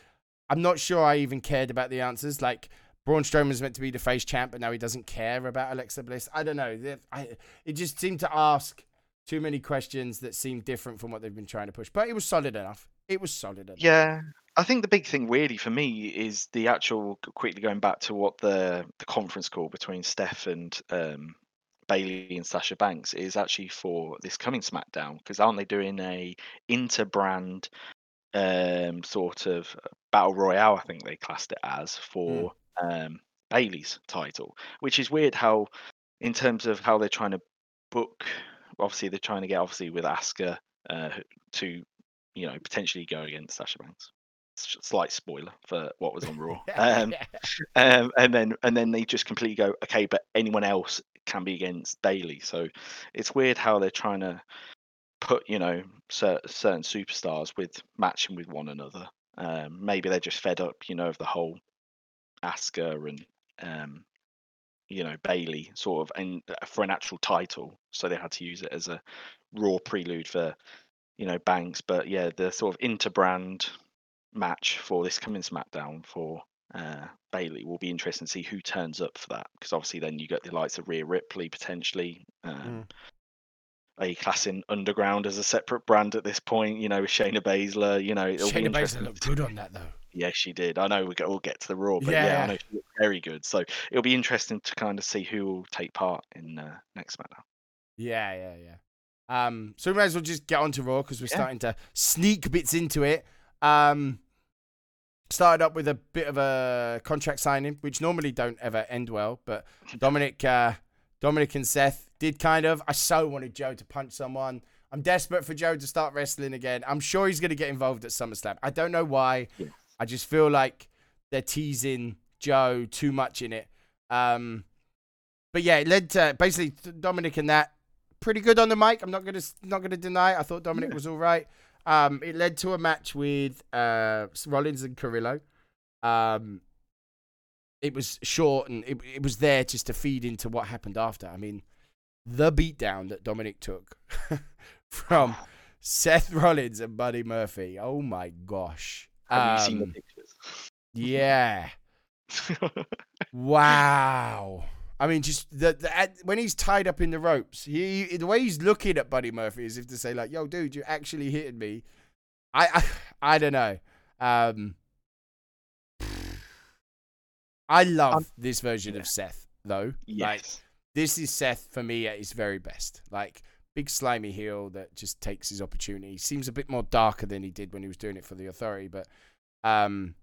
I'm not sure I even cared about the answers. Like Braun Strowman's meant to be the face champ, but now he doesn't care about Alexa Bliss. I don't know. I, it just seemed to ask too many questions that seemed different from what they've been trying to push. But it was solid enough. It was solid enough. Yeah, I think the big thing really for me is the actual quickly going back to what the the conference call between Steph and um, Bayley and Sasha Banks is actually for this coming SmackDown because aren't they doing a interbrand um, sort of battle royale? I think they classed it as for um, Bayley's title, which is weird. How in terms of how they're trying to book, obviously they're trying to get obviously with Asuka uh, to you know potentially go against Sasha Banks. Slight spoiler for what was on Raw. [laughs] Um, um, and then and then they just completely go okay, but anyone else can be against Bayley. So it's weird how they're trying to put you know certain superstars with matching with one another. Um, maybe they're just fed up, you know, of the whole Asuka and um, you know Bayley sort of, and uh, for an actual title, so they had to use it as a Raw prelude for you know Banks. But yeah, the sort of interbrand match for this coming SmackDown for uh, Bayley will be interesting to see who turns up for that because obviously then you get the likes of Rhea Ripley potentially. Um, Are you classing Underground as a separate brand at this point? You know, with Shayna Baszler. You know, it'll be Shayna Baszler looked good on that though. Yeah, she did. I know we will get to the Raw, but Yeah, yeah, yeah. I know she looked very good. So it'll be interesting to kind of see who will take part in uh, next SmackDown. Yeah, yeah, yeah. Um, so we might as well just get on to Raw because we're Yeah. starting to sneak bits into it. Um, started up with a bit of a contract signing, which normally don't ever end well, but [laughs] Dominik, uh, Dominik and Seth did kind of. I so wanted Joe to punch someone. I'm desperate for Joe to start wrestling again. I'm sure he's going to get involved at SummerSlam. I don't know why. Yes. I just feel like they're teasing Joe too much in it. Um, but yeah, it led to basically Dominik and that pretty good on the mic. I'm not gonna not gonna deny. It. I thought Dominik was all right. Um, it led to a match with uh, Rollins and Carrillo. Um, it was short and it, it was there just to feed into what happened after. I mean, the beatdown that Dominik took [laughs] from Seth Rollins and Buddy Murphy. Oh my gosh. Have you seen the Um, pictures? Yeah. [laughs] Wow. I mean, just the, the at, when he's tied up in the ropes, he the way he's looking at Buddy Murphy as if to say like, "Yo, dude, you actually hitting me." I I, I don't know. Um, I love Um, this version yeah. of Seth though. Like yes. this is Seth for me at his very best. Like big slimy heel that just takes his opportunity. Seems a bit more darker than he did when he was doing it for the authority, but um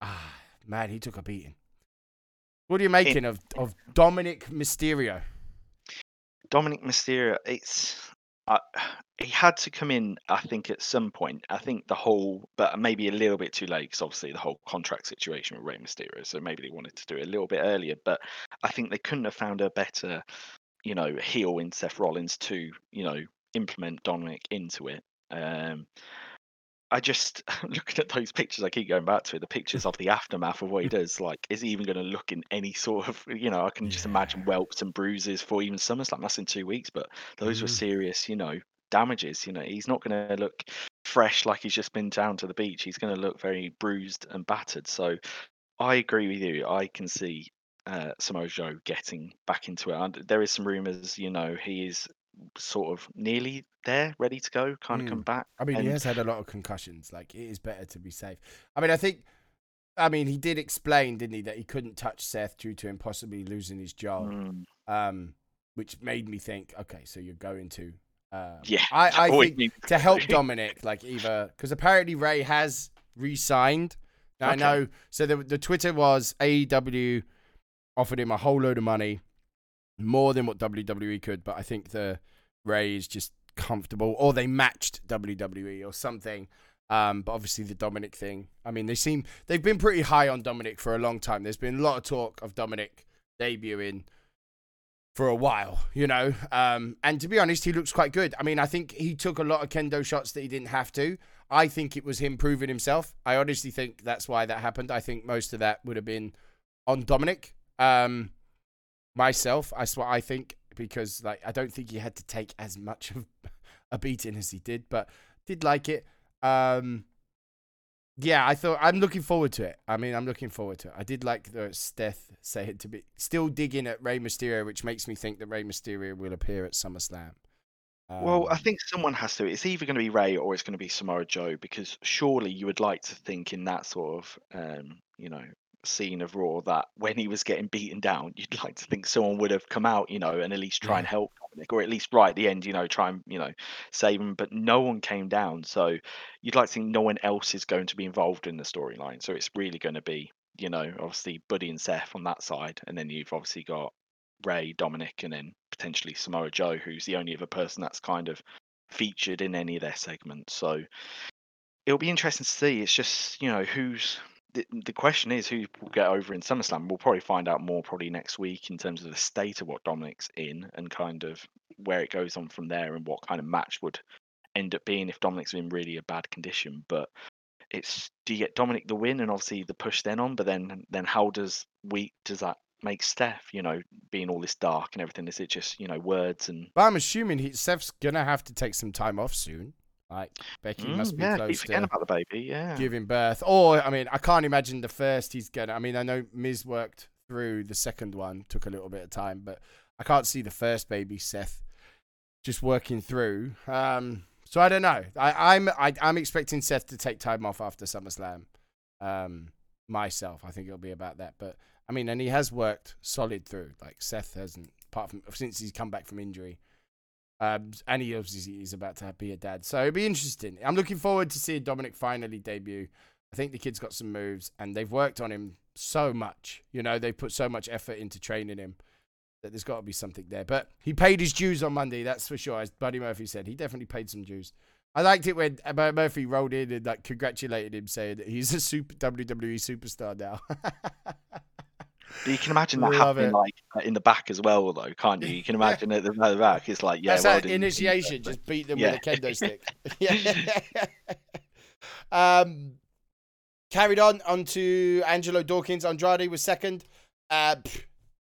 ah man, he took a beating. What are you making of, of Dominik Mysterio? Dominik Mysterio, it's [sighs] he had to come in. I think at some point. I think the whole, but maybe a little bit too late because obviously the whole contract situation with Rey Mysterio. So maybe they wanted to do it a little bit earlier. But I think they couldn't have found a better, you know, heel in Seth Rollins to, you know, implement Dominik into it. Um, I just [laughs] looking at those pictures. I keep going back to it. The pictures of the aftermath of what he [laughs] does. Like, is he even going to look in any sort of? You know, I can just imagine whelps and bruises for even SummerSlam. That's in two weeks, but those were Mhm. serious. You know, damages. You know, he's not going to look fresh like he's just been down to the beach. He's going to look very bruised and battered. So, I agree with you. I can see uh, Samoa Joe getting back into it. And there is some rumors. You know, he is sort of nearly there, ready to go, kind of Mm. come back. I mean, he has had a lot of concussions. Like, it is better to be safe. I mean, I think, I mean, he did explain, didn't he, that he couldn't touch Seth due to him possibly losing his job, Mm, um, which made me think, okay, so you're going to. Um, yeah, [laughs] I, I think to help [laughs] Dominik, like either because apparently Rey has re-signed. Now I know. So the the Twitter was AEW offered him a whole load of money, more than what WWE could, but I think the Rey is just comfortable, or they matched WWE or something. Um, but obviously the Dominik thing. I mean, they seem they've been pretty high on Dominik for a long time. There's been a lot of talk of Dominik debuting for a while, you know. Um, and to be honest, he looks quite good. I mean, I think he took a lot of kendo shots that he didn't have to. I think it was him proving himself. I honestly think that's why that happened. I think most of that would have been on Dominik. Um, myself, that's what I think because like I don't think he had to take as much of [laughs] a beating as he did, but did like it. Um, yeah, I thought I'm looking forward to it. I mean, I'm looking forward to it. I did like the Steph saying to be still digging at Rey Mysterio, which makes me think that Rey Mysterio will appear at SummerSlam. Well, I Um, think someone has to. It's either going to be Rey or it's going to be Samoa Joe because surely you would like to think in that sort of, um, you know, scene of Raw that when he was getting beaten down, you'd [laughs] like to think someone would have come out, you know, and at least try and help Dominik or at least right at the end, you know, try and, you know, save him. But no one came down. So you'd like to think no one else is going to be involved in the storyline. So it's really going to be, you know, obviously Buddy and Seth on that side. And then you've obviously got Rey, Dominik, and then potentially Samoa Joe, who's the only other person that's kind of featured in any of their segments. So it'll be interesting to see. It's just you know who's the, question is who will get over in SummerSlam. We'll probably find out more probably next week in terms of the state of what Dominik's in and kind of where it goes on from there and what kind of match would end up being if Dominik's in really a bad condition. But it's do you get Dominik the win and obviously the push then on, but then then how does we does that make Steph, you know, being all this dark and everything? Is it just, you know, words and but I'm assuming he, Seth's gonna have to take some time off soon. Like Becky must Mm, be yeah, close to about the baby, yeah. giving birth, or I mean, I can't imagine the first he's gonna. I mean, I know Miz worked through the second one, took a little bit of time, but I can't see the first baby Seth just working through. Um, so I don't know. I, I'm I, I'm expecting Seth to take time off after SummerSlam. Um, myself, I think it'll be about that. But I mean, and he has worked solid through. Like Seth hasn't, apart from since he's come back from injury. Um, and he obviously is about to be a dad, so it'll be interesting. I'm looking forward to seeing Dominik finally debut. I think the kid's got some moves, and they've worked on him so much. You know, they've put so much effort into training him that there's got to be something there. But he paid his dues on Monday, that's for sure. As Buddy Murphy said, he definitely paid some dues. I liked it when Murphy rolled in and like congratulated him, saying that he's a super WWE superstar now. [laughs] But you can imagine that Love happening it. like in the back as well, though, can't you? You can imagine at the, the back. It's like, yeah, that's well, that initiation. Just beat them yeah. with a kendo [laughs] stick. [laughs] yeah. um, carried on onto Angelo Dawkins. Andrade was second. Uh,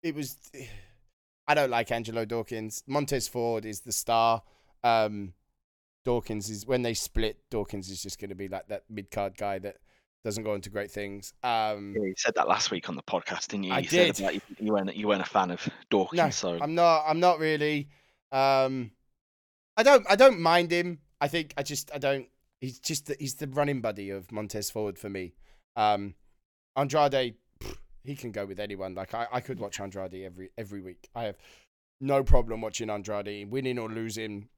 it was. [sighs] I don't like Angelo Dawkins. Montez Ford is the star. Um, Dawkins is when they split. Dawkins is just going to be like that mid card guy that doesn't go into great things. Um, yeah, you said that last week on the podcast, didn't you? I you did. you, you, weren't you weren't a fan of Dawkins, no, so I'm not. I'm not really. Um, I don't. I don't mind him. I think I just. I don't. He's just. The, he's the running buddy of Montez Ford for me. Um, Andrade, pff, he can go with anyone. Like I, I could watch Andrade every every week. I have no problem watching Andrade, winning or losing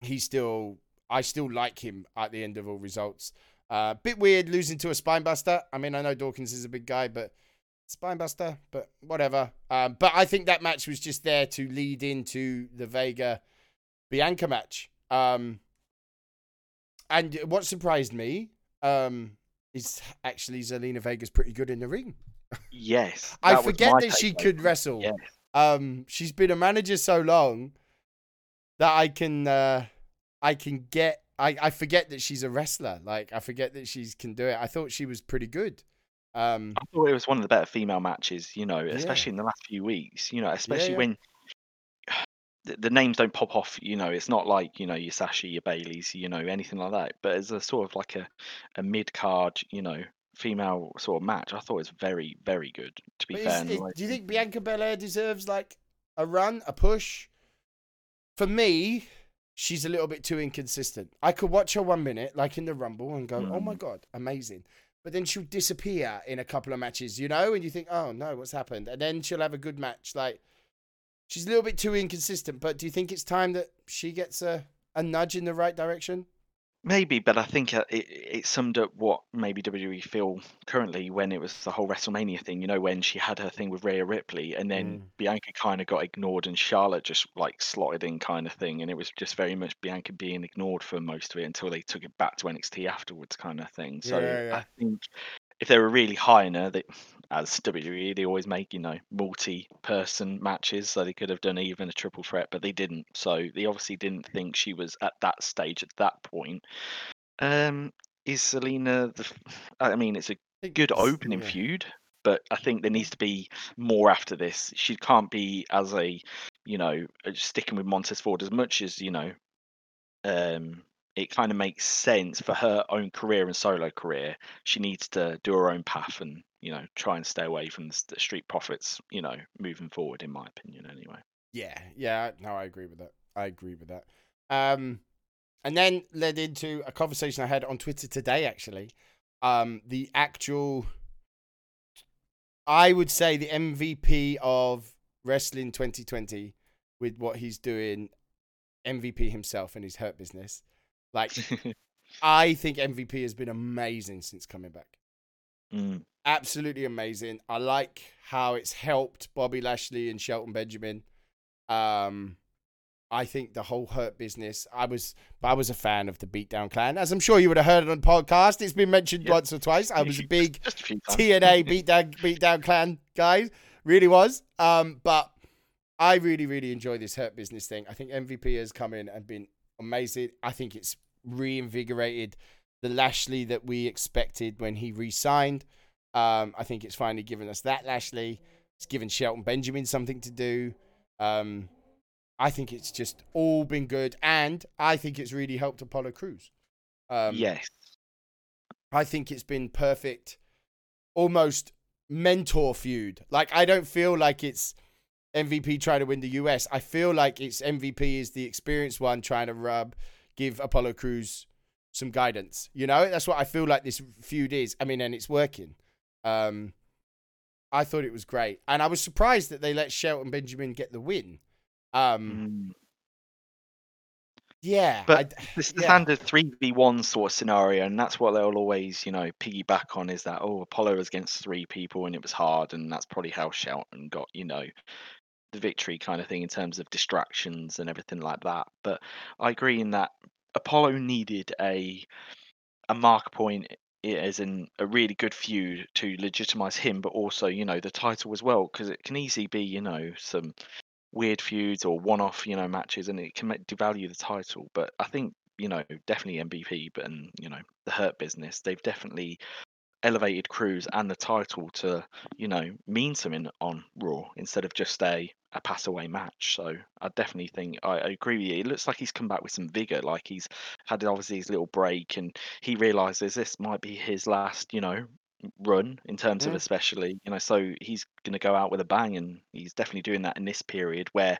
he's still I still like him at the end of all results. Uh, bit weird losing to a spinebuster. I mean, I know Dawkins is a big guy, but spinebuster, but whatever. Um, but I think that match was just there to lead into the Vega Bianca match. Um, and what surprised me um, is actually Zelina Vega's pretty good in the ring. Yes, [laughs] I forget that she could wrestle. Yes. Um, she's been a manager so long that I can uh, I can get I, I forget that she's a wrestler. Like I forget that she can do it. I thought she was pretty good. Um, I thought it was one of the better female matches, you know, especially yeah. in the last few weeks. You know, especially yeah, yeah. when [sighs] the, the, names don't pop off. You know, it's not like you know your Sasha, your Bayleys, you know, anything like that. But as a sort of like a a mid card, you know, female sort of match, I thought it was very very good. To be but fair, is, is, do you think Bianca Belair deserves like a run, a push? for me, she's a little bit too inconsistent. I could watch her one minute, like in the Rumble, and go, mm. "Oh my mm. god, amazing!" But then she'll disappear in a couple of matches, you know, and you think, "Oh no, what's happened?" And then she'll have a good match. Like she's a little bit too inconsistent. But do you think it's time that she gets a a nudge in the right direction? Maybe, but I think uh, it, it summed up what maybe WWE feel currently when it was the whole WrestleMania thing. You know, when she had her thing with Rhea Ripley, and then mm. Bianca kind of got ignored, and Charlotte just like slotted in, kind of thing, and it was just very much Bianca being ignored for most of it until they took it back to NXT afterwards, kind of thing. So yeah, yeah. I think if they were really high in her, they, as WWE, they always make you know multi-person matches, so they could have done even a triple threat, but they didn't. So they obviously didn't think she was at that stage at that point. Um, is Zelina the? I mean, it's a good opening yeah. feud, but I think there needs to be more after this. She can't be as a, you know, sticking with Montez Ford as much as you know, um, it kind of makes sense for her own career and solo career. She needs to do her own path and you know try and stay away from the, street profits. You know, moving forward, in my opinion, anyway. Yeah, yeah, no, I agree with that. I agree with that. Um, and then led into a conversation I had on Twitter today. Actually, um, the actual, I would say the MVP of wrestling 2020 with what he's doing, MVP himself and his hurt business like, [laughs] I think MVP has been amazing since coming back. Mm. Absolutely amazing. I like how it's helped Bobby Lashley and Shelton Benjamin. Um, I think the whole hurt business. I was, I was a fan of the Beatdown Clan, as I'm sure you would have heard on the podcast. It's been mentioned yep. once or twice. I was a [laughs] big a TNA [laughs] Beatdown Beatdown Clan guy, really was. Um, but I really, really enjoy this hurt business thing. I think MVP has come in and been amazing. I think it's reinvigorated the Lashley that we expected when he re-signed. Um, I think it's finally given us that Lashley. It's given Shelton Benjamin something to do. Um, I think it's just all been good, and I think it's really helped Apollo Crews. Um, yes, I think it's been perfect, almost mentor feud. Like I don't feel like it's MVP trying to win the US. I feel like it's MVP is the experienced one trying to rub, give Apollo Crews some guidance. You know, that's what I feel like this feud is. I mean, and it's working. Um, I thought it was great, and I was surprised that they let Shelton Benjamin get the win. Um, mm. Yeah, But I, It's the yeah. standard three v one sort of scenario, and that's what they'll always, you know, piggyback on is that oh, Apollo was against three people and it was hard, and that's probably how Shelton got, you know, the victory kind of thing in terms of distractions and everything like that. But I agree in that Apollo needed a a mark point as in a really good feud to legitimize him, but also, you know, the title as well, because it can easily be, you know, some weird feuds or one-off, you know, matches, and it can devalue the title. But I think, you know, definitely MVP, but and you know, the Hurt Business, they've definitely elevated Crews and the title to, you know, mean something on Raw instead of just a a pass away match. So I definitely think I, I agree with you. It looks like he's come back with some vigor. Like he's had obviously his little break, and he realizes this might be his last, you know, run in terms of Mm. especially, you know. So he's going to go out with a bang, and he's definitely doing that in this period where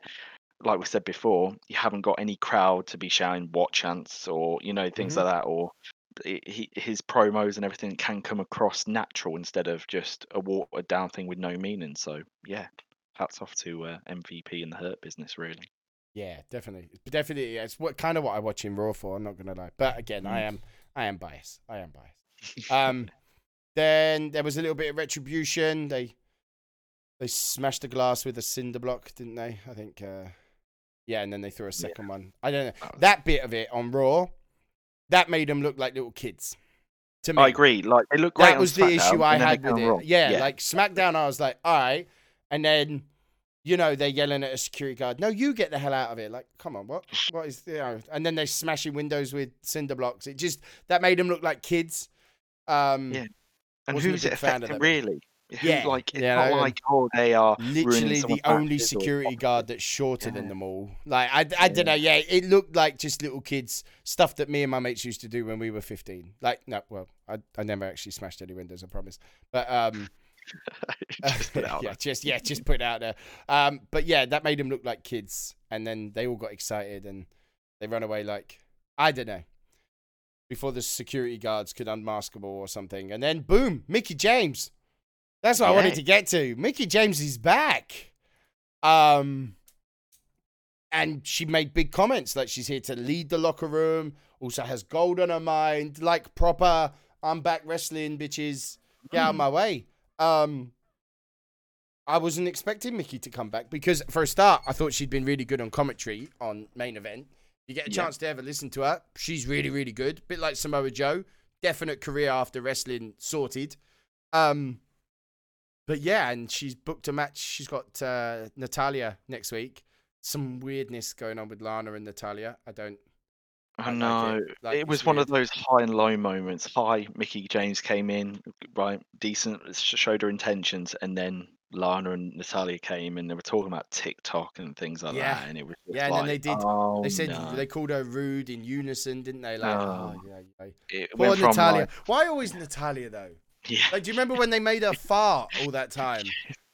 like we said before, you haven't got any crowd to be shouting "what chants" or you know things Mhm. like that, or he, his promos and everything can come across natural instead of just a watered down thing with no meaning. So yeah, hats off to uh, MVP and the Hurt Business, really. Yeah, definitely, definitely. It's what kind of what I watch in Raw for. I'm not gonna lie, but again, I Mm. am, I am biased. I am biased. Um, then there was a little bit of retribution. They they smashed the glass with a cinder block, didn't they? I think. Uh, yeah, and then they threw a second one. I don't know that bit of it on Raw. That made them look like little kids. To me, I agree. Like they look great. that was the issue I and then they had with it. Raw. Yeah, like SmackDown, I was like, all right, and then you know they're yelling at a security guard. No, you get the hell out of it. Like, come on, what? What is you know? And then they're smashing windows with cinder blocks. It just that made them look like kids. Um, Yeah. and who's it big fan of affecting them. Who, [laughs] Yeah, like yeah, I- like oh they are literally the only matches or- security guard that's shorter than them all. Like I, I don't know. Yeah, it looked like just little kids stuff that me and my mates used to do when we were fifteen. Like no, well, I, I never actually smashed any windows. I promise. But um, [laughs] [laughs] Just yeah, just yeah, just put it out there. Um, but yeah, that made them look like kids, and then they all got excited and they run away like I don't know. Before the security guards could unmask them all or something, and then boom, Mickie James. That's what I wanted to get to. Mickie James is back. Um, and she made big comments like she's here to lead the locker room. Also has gold on her mind, like proper. I'm back wrestling, bitches. Get out of Mm. my way. Um, I wasn't expecting Mickie to come back because, for a start, I thought she'd been really good on commentary on main event. You get a Yeah. chance to ever listen to her. She's really, really good. Bit like Samoa Joe. Definite career after wrestling sorted. Um, but yeah, and she's booked a match. She's got uh, Natalya next week. Some weirdness going on with Lana and Natalya. I don't. I like know. it. Like, it was one of those high and low moments. High, Mickie James came in, right, decent, showed her intentions, and then Lana and Natalya came and they were talking about TikTok and things like Yeah. that. And it was Yeah, and then they did- Oh, They said no. they called her rude in unison, didn't they? Like, oh, Oh. yeah, yeah. it Poor Natalya. like, Why always Natalya though? Yeah. Like, do you remember when they made her fart all that [laughs] time?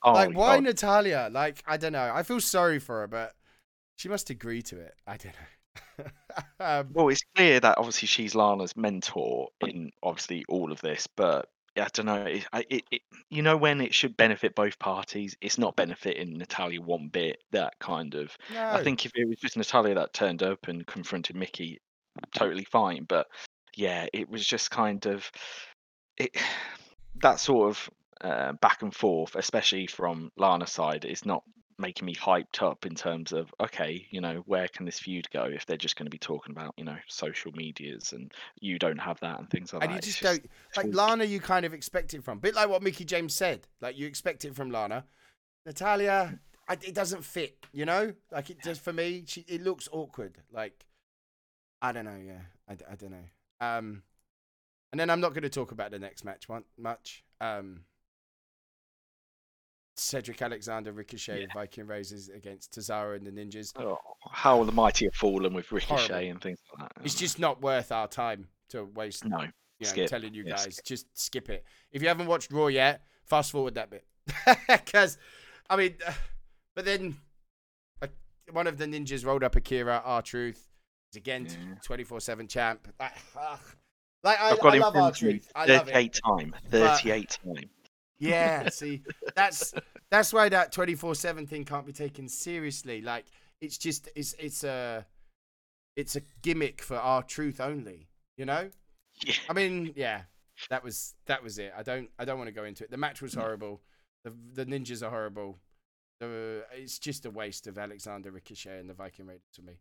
Oh, like, why God. Natalya? Like, I don't know. I feel sorry for her, but she must agree to it. I don't know. [laughs] um, Well, it's clear that obviously she's Lana's mentor in obviously all of this, but yeah, I don't know. It, I- it, it, you know, when it should benefit both parties, it's not benefiting Natalya one bit. That kind of. no. I think if it was just Natalya that turned up and confronted Mickie, totally fine. But yeah, it was just kind of it. That sort of uh, back and forth, especially from Lana's side, is not making me hyped up in terms of okay, you know, where can this feud go if they're just going to be talking about you know social medias and you don't have that and things like and that. And you just just- don't like weak. Lana. You kind of expect it from, bit like what Mickie James said. Like you expect it from Lana. Natalya, I, it doesn't fit. You know, like it just for me. She it looks awkward. Like I don't know. Yeah, I, I don't know. Um, and then I'm not going to talk about the next match one much. Um, Cedric Alexander Ricochet Yeah. Viking Raiders against Tozawa and the Ninjas. Oh, how the mighty have fallen with Ricochet Horrible. and things like that. It's just not worth our time to waste no. you know, telling you Yeah, guys, just skip it. If you haven't watched Raw yet, fast forward that bit. [laughs] Because, I mean, [sighs] but then uh, one of the ninjas rolled up Akira, R Truth. He's again Yeah. 24 7 champ. Like, ugh. Like I, I've got I him love for R interview Truth. I love it. 38 time. 38 time. Yeah, see, that's [laughs] that's why that 24 7 thing can't be taken seriously. Like, it's just, it's, it's, a it's a gimmick for R Truth only. You know. Yeah. I mean, yeah, that was that was it. I don't I don't want to go into it. The match was mm. horrible. The the ninjas are horrible. The, it's just a waste of Alexander Ricochet and the Viking Raiders to me.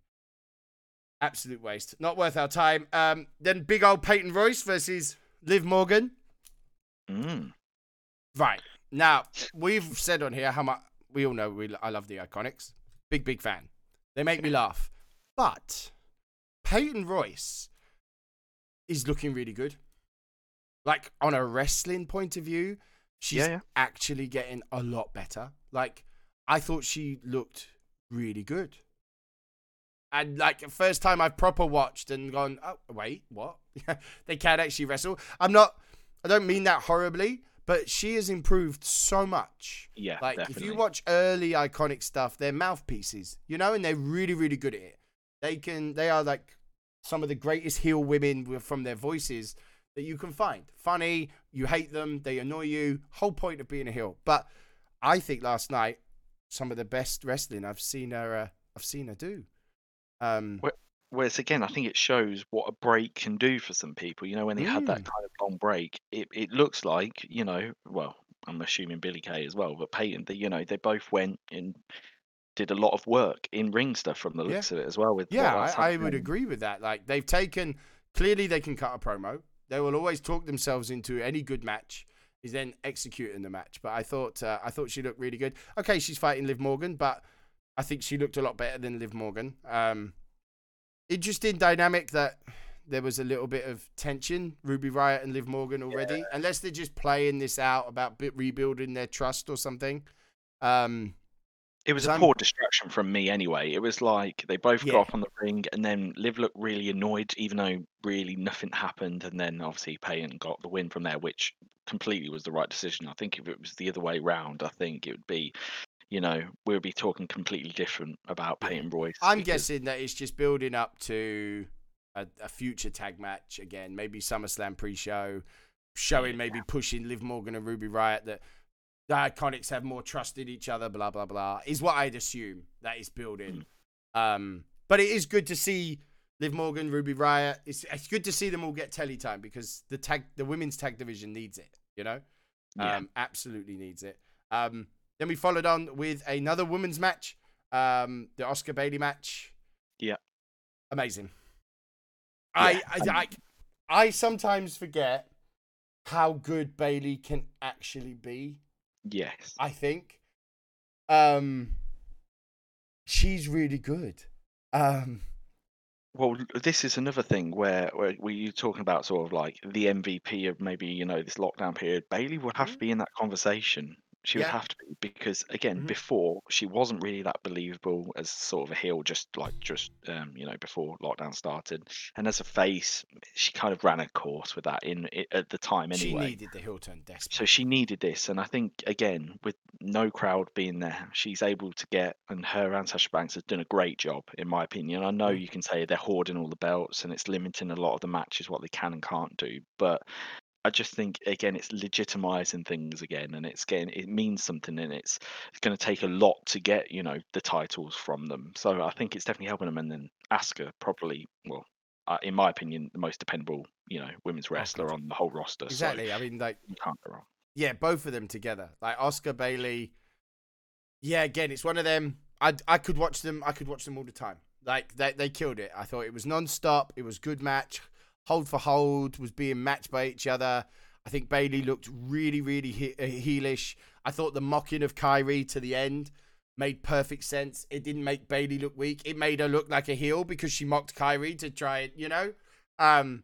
Absolute waste. Not worth our time. Um, then big old Peyton Royce versus Liv Morgan. Mm. Right now, we've said on here how much we all know we I love the Iconics. Big big fan. They make me laugh. But Peyton Royce is looking really good. Like on a wrestling point of view, she's Yeah, yeah. actually getting a lot better. Like I thought she looked really good. And like first time I've proper watched and gone, oh wait, what? [laughs] they can't actually wrestle. I'm not I don't mean that horribly, but she has improved so much. Yeah, Like definitely. if you watch early iconic stuff, they're mouthpieces, you know, and they're really, really good at it. They can they are like some of the greatest heel women from their voices that you can find. Funny, you hate them, they annoy you. Whole point of being a heel. But I think last night some of the best wrestling I've seen her uh, I've seen her do. Um Whereas again, I think it shows what a break can do for some people. You know, when they had that Mm. kind of long break, it, it looks like, you know, well, I'm assuming Billy Kay as well, but Peyton, they, you know, they both went and did a lot of work in ring stuff from the Yeah. looks of it as well. With Yeah, I, I would agree with that. Like they've taken clearly they can cut a promo. They will always talk themselves into any good match is then executing the match. But I thought uh, I thought she looked really good. Okay, she's fighting Liv Morgan, but I think she looked a lot better than Liv Morgan. Um, interesting dynamic that there was a little bit of tension, Ruby Riot and Liv Morgan already, unless they're just playing this out about rebuilding their trust or something. Um, It was a I'm... poor distraction from me anyway. It was like they both Yeah. got up on the ring and then Liv looked really annoyed, even though really nothing happened. And then obviously Peyton got the win from there, which completely was the right decision. I think if it was the other way round, I think it would be, you know, we'll be talking completely different about Yeah. Peyton Royce. I'm because- guessing that it's just building up to a, a future tag match again, maybe SummerSlam pre-show, showing maybe pushing Liv Morgan and Ruby Riot that the Iconics have more trust in each other. Blah blah blah is what I'd assume that is building. Um, but it is good to see Liv Morgan, Ruby Riot. It's it's good to see them all get telly time because the tag the women's tag division needs it. You know, Yeah. um, absolutely needs it. Um, then we followed on with another women's match, um, the Asuka Bayley match. Yeah. amazing. Yeah, I, I, I I sometimes forget how good Bayley can actually be. yes. I think. Um, she's really good. Um, Well, this is another thing where, where were you talking about sort of like the MVP of maybe you know this lockdown period? Bayley would have to be in that conversation. She would Yeah. have to be because again, Mhm. before she wasn't really that believable as sort of a heel, just like just um, you know before lockdown started, and as a face, she kind of ran a course with that in at the time anyway. she needed the heel turn desperate. So she needed this, and I think again with no crowd being there, she's able to get, and her and Sasha Banks has done a great job, in my opinion. I know Mm. you can say they're hoarding all the belts and it's limiting a lot of the matches what they can and can't do, but I just think again it's legitimizing things again, and it's getting it means something, and it's it's going to take a lot to get you know the titles from them. So I think it's definitely helping them, and then Asuka probably well. Uh, in my opinion, the most dependable, you know, women's wrestler Oh, on the whole roster. exactly. I mean, like you can't go wrong. Yeah, both of them together. Like Asuka Bayley. Yeah, again, it's one of them. I I could watch them. I could watch them all the time. Like they they killed it. I thought it was non-stop. It was good match. Hold for hold was being matched by each other. I think Bayley looked really really he- uh, heelish. I thought the mocking of Kairi to the end made perfect sense. It didn't make Bayley look weak. It made her look like a heel because she mocked Kairi to try it. You know. Um.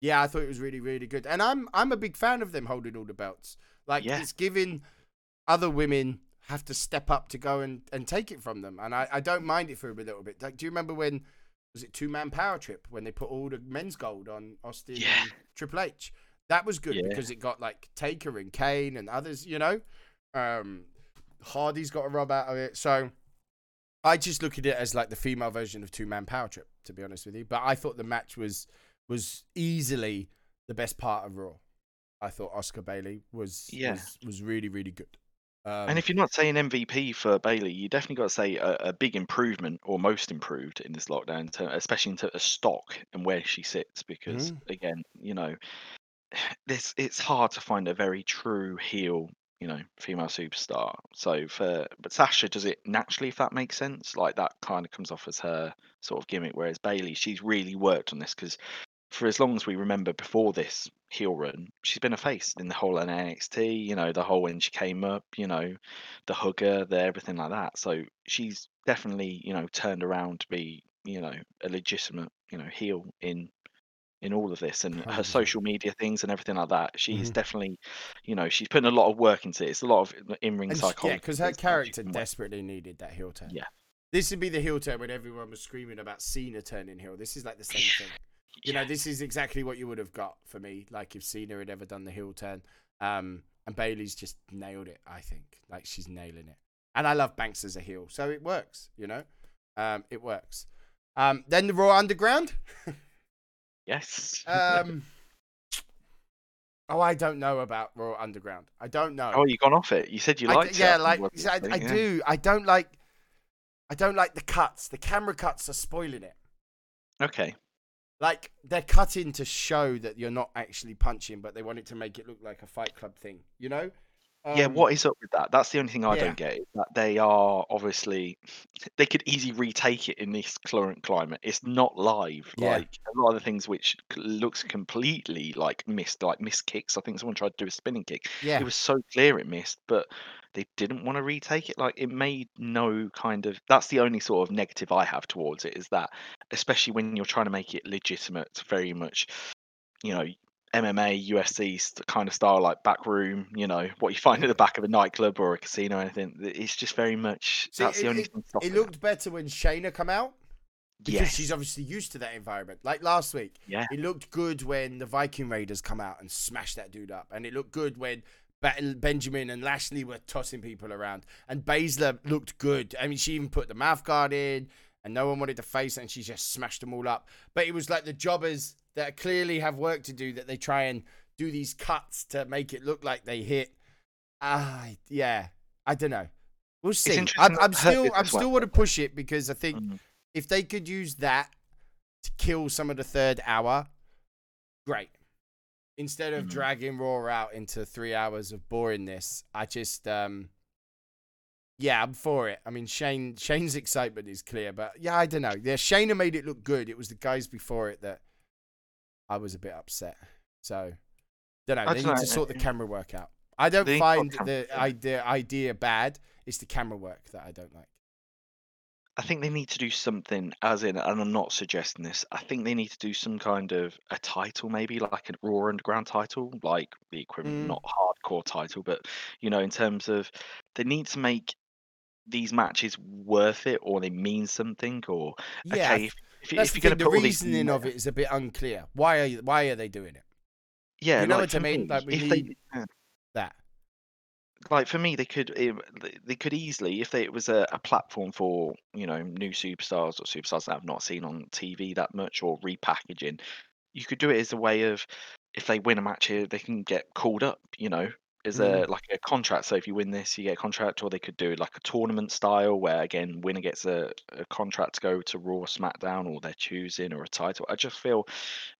Yeah, I thought it was really, really good, and I'm I'm a big fan of them holding all the belts. Like Yeah. it's giving other women have to step up to go and, and take it from them, and I, I don't mind it for a little bit. Like, do you remember when was it two man power trip when they put all the men's gold on Austin Yeah. and Triple H? That was good Yeah. because it got like Taker and Kane and others, you know. Um, Hardy's got a rub out of it, so I just look at it as like the female version of two man power trip, to be honest with you. But I thought the match was was easily the best part of Raw. I thought Asuka Bayley was Yeah. was, was really really good. Um, And if you're not saying MVP for Bayley, you definitely got to say a, a big improvement or most improved in this lockdown, to, especially into a stock and where she sits. Because Mhm. again, you know, [sighs] this it's hard to find a very true heel, you know, female superstar. So for but Sasha does it naturally, if that makes sense. Like that kind of comes off as her sort of gimmick. Whereas Bayley, she's really worked on this because for as long as we remember before this heel run, she's been a face in the whole NXT, you know, the whole when she came up, you know, the hugger, the everything like that. So she's definitely, you know, turned around to be, you know, a legitimate, you know, heel in in all of this and her 100%. social media things and everything like that. She's Mhm. definitely, you know, she's putting a lot of work into it. It's a lot of in ring psychology. yeah, because her and stuff. She's character desperately needed that heel turn. Yeah. This would be the heel turn when everyone was screaming about Cena turning heel. This is like the same thing. You know, this is exactly what you would have got for me. Like if Cena had ever done the heel turn. Um, and Bayley's just nailed it, I think. Like she's nailing it. And I love Banks as a heel. So it works, you know? Um, it works. Um, then the Raw Underground. Yes. Um, [laughs] oh, I don't know about Raw Underground. I don't know. oh, you gone off it. You said you I liked it. yeah, think like I, it? I Yeah. do. I don't like. I don't like the cuts. The camera cuts are spoiling it. Okay. Like they're cutting to show that you're not actually punching, but they wanted to make it look like a Fight Club thing. You know? yeah, Um, what is up with that? That's the only thing I yeah. don't get. Is that they are obviously they could easily retake it in this current climate. It's not live. Yeah. Like a lot of the things which looks completely like missed, like missed kicks. I think someone tried to do a spinning kick. Yeah. It was so clear it missed, but they didn't want to retake it. Like it made no kind of. That's the only sort of negative I have towards it. Is that especially when you're trying to make it legitimate, very much, you know. MMA, UFC kind of style, like back room, you know, what you find at the back of a nightclub or a casino or anything. It's just very much. See, that's it- the only it- thing. It looked better when Shayna come out because Yes. she's obviously used to that environment. Like last week, Yeah. it looked good when the Viking Raiders come out and smash that dude up, and it looked good when Benjamin and Lashley were tossing people around, and Baszler looked good. I mean, she even put the mouth guard in, and no one wanted to face it, and she just smashed them all up. But it was like the jobbers that clearly have work to do that they try and do these cuts to make it look like they hit. Ah, yeah, I don't know. We'll see. I'm, I'm still, I'm still want to push it because I think Mm. if they could use that to kill some of the third hour, great. Instead of Mhm. dragging Raw out into three hours of boringness, I just um yeah, I'm for it. I mean Shane Shane's excitement is clear, but yeah, I don't know. Yeah, Shayna made it look good. It was the guys before it that I was a bit upset. So don't know. I They need to sort the camera work out. I don't They need to sort find the the idea idea bad. It's the camera work that I don't like. I think they need to do something, as in, and I'm not suggesting this. I think they need to do some kind of a title, maybe like a Raw Underground title, like the equivalent, Mm. not hardcore title, but you know, in terms of they need to make these matches worth it, or they mean something, or Yeah, okay, if, if, if the you're going to The put these, reasoning of it is a bit unclear. Why are you, why are they doing it? yeah, you know like what I mean? me, Like, we if need- they. That like for me they could they- they could easily if they, it was a, a platform for you know new superstars or superstars that i've not seen on tv that much or repackaging you could do it as a way of if they win a match here they can get called up you know as Mm. a like a contract so if you win this you get a contract or they could do like a tournament style where again winner gets a, a contract to go to raw smackdown or they're choosing or a title i just feel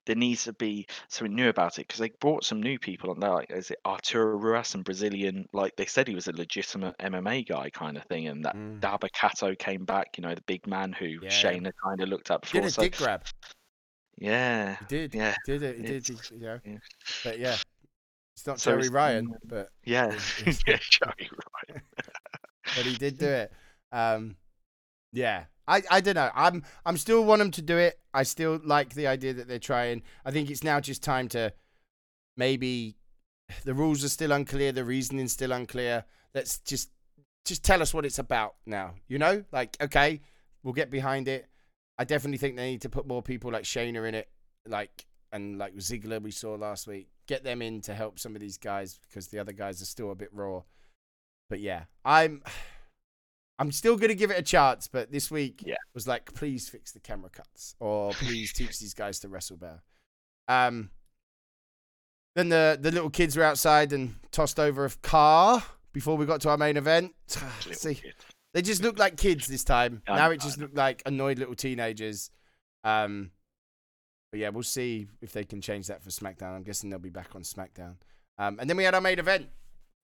there needs to be something new about it because they brought some new people on there. Like, is it Arturo Ruas, some Brazilian? Like they said, he was a legitimate MMA guy kind of thing, and that Mm. Dabba-Kato came back. You know, the big man who Yeah. Shayna kind of looked at did a So grab. yeah, He did. yeah, He did it. He did. He, know. yeah. But yeah, it's not So Jerry it's- Ryan, [laughs] but yeah, [laughs] yeah, Joey, right. [laughs] but he did do it. Um, yeah, I, I don't know. I'm I'm still want them to do it. I still like the idea that they're trying. I think it's now just time to maybe [sighs] the rules are still unclear, the reasoning's still unclear. Let's just just tell us what it's about now. You know, like okay, we'll get behind it. I definitely think they need to put more people like Shayna in it, like and like Ziggler we saw last week. Get them in to help some of these guys because the other guys are still a bit raw. But yeah, I'm [sighs] I'm still gonna give it a chance. But this week Yeah. was like, please fix the camera cuts or [laughs] please teach these guys to wrestle better. Um. Then the the little kids were outside and tossed over a car. before we got to our main event. [sighs] See, kid. they just looked like kids this time. Now it just looked like annoyed little teenagers. Um, but yeah, we'll see if they can change that for SmackDown. I'm guessing they'll be back on SmackDown. Um, and then we had our main event.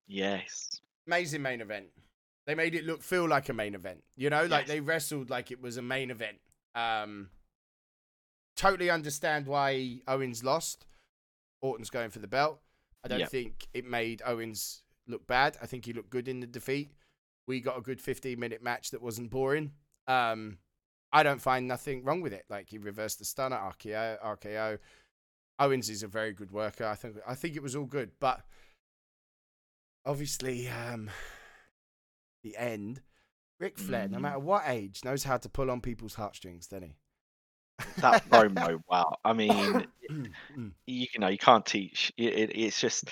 Yes. Amazing main event. They made it look feel like a main event. You know, like Yes. they wrestled like it was a main event. Um, totally understand why Owens lost. Orton's going for the belt. I don't Yep. think it made Owens look bad. I think he looked good in the defeat. We got a good 15 minute match that wasn't boring. Um, I don't find nothing wrong with it. Like he reversed the stunner, RKO, RKO. Owens is a very good worker. I think I think it was all good, but obviously, um, the end. Ric Flair, no Mm. matter what age, knows how to pull on people's heartstrings, doesn't he? That promo, wow. I mean, you, [coughs] you know, you can't teach. It, it, it's just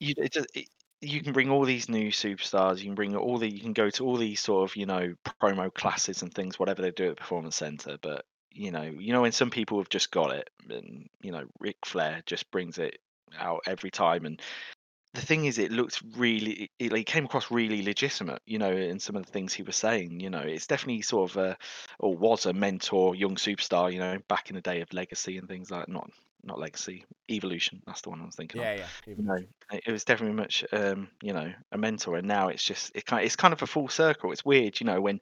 you. It just it, you can bring all these new superstars. You can bring all the. You can go to all these sort of you know promo classes and things, whatever they do at the performance center. But you know, you know, when some people have just got it, and you know, Ric Flair just brings it out every time. And the thing is, it looked really. It, it came across really legitimate. You know, in some of the things he was saying. You know, it's definitely sort of a or was a mentor, young superstar. You know, back in the day of Legacy and things like that. not not Legacy, Evolution. That's the one I was thinking of Yeah, yeah. you know, it was definitely much, um, you know, a mentor, and now it's just it kind, it's kind of a full circle. It's weird, you know, when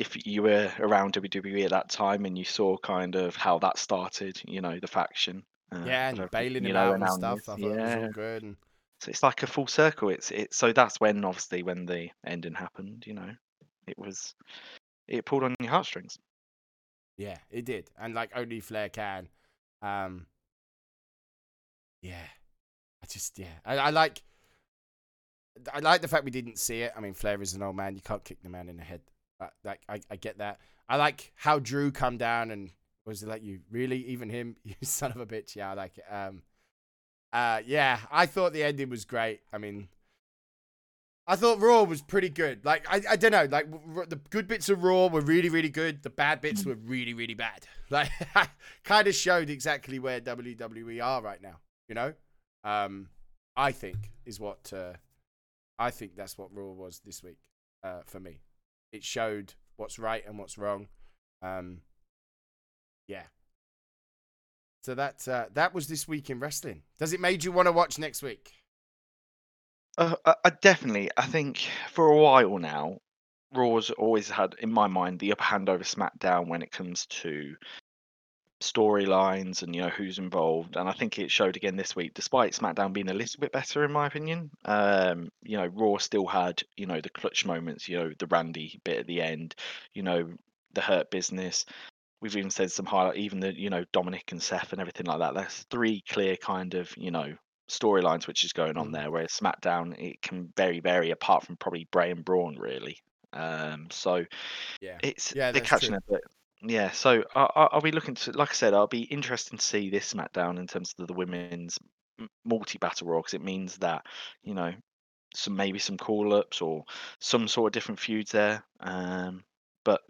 if you were around WWE at that time and you saw kind of how that started, you know, the faction. Uh, yeah, and bailing him know, out and stuff. I thought it was yeah, all good. And so it's like a full circle. It's it. So that's when obviously when the ending happened, you know, it was it pulled on your heartstrings. yeah, it did. And like only Flair can. Um, yeah, I just yeah, I, I like. I like the fact we didn't see it. I mean, Flair is an old man. You can't kick the man in the head. Like, I, I get that. I like how Drew come down and was it like you really even him [laughs] you son of a bitch. Yeah, I like it. Um, uh, yeah, I thought the ending was great. I mean, I thought Raw was pretty good. Like I, I don't know, like r- the good bits of Raw were really, really good. The bad bits were really, really bad. [laughs] Like [laughs] kind of showed exactly where WWE are right now. You know, um, I think is what uh, I think that's what Raw was this week uh, for me. It showed what's right and what's wrong. Um, yeah. So that uh, that was this week in wrestling. Does it made you want to watch next week? Uh, I, I definitely. I think for a while now, Raw's always had, in my mind, the upper hand over SmackDown when it comes to storylines and you know who's involved. And I think it showed again this week, despite SmackDown being a little bit better, in my opinion. Um, you know, Raw still had you know the clutch moments. You know, the Randy bit at the end. You know, the Hurt Business. We've even said some highlight, even the you know Dominik and Seth and everything like that. That's three clear kind of you know storylines which is going on Mm. there. Whereas SmackDown, it can very vary apart from probably Bray and Braun really. Um, so Yeah. it's Yeah, they're catching true. a bit. Yeah, so are, are are we looking to? Like I said, I'll be interested to see this SmackDown in terms of the women's multi-battle Raw because it means that you know some maybe some call-ups or some sort of different feuds there. Um, but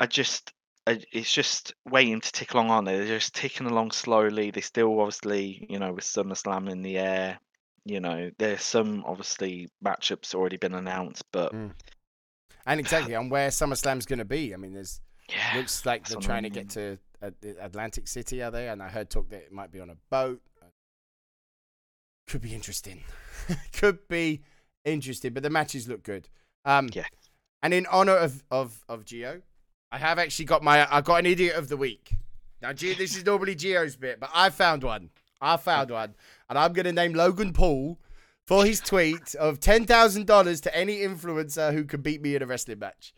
I just I, it's just waiting to tick along, aren't they? They're just ticking along slowly. They still obviously, you know, with SummerSlam in the air, you know, there's some obviously matchups already been announced, but Mm. And exactly [sighs] on where SummerSlam's going to be. I mean, there's yeah, looks like they're I trying to get to uh, Atlantic City, are they? And I heard talk that it might be on a boat. Could be interesting. [laughs] Could be interesting, but the matches look good. Um, Yeah. And in honor of of of Geo, I have actually got my I got an idiot of the week. Now, Geo, this is normally Geo's bit, but I found one. I found one, and I'm going to name Logan Paul for his tweet of ten thousand dollars to any influencer who can beat me in a wrestling match.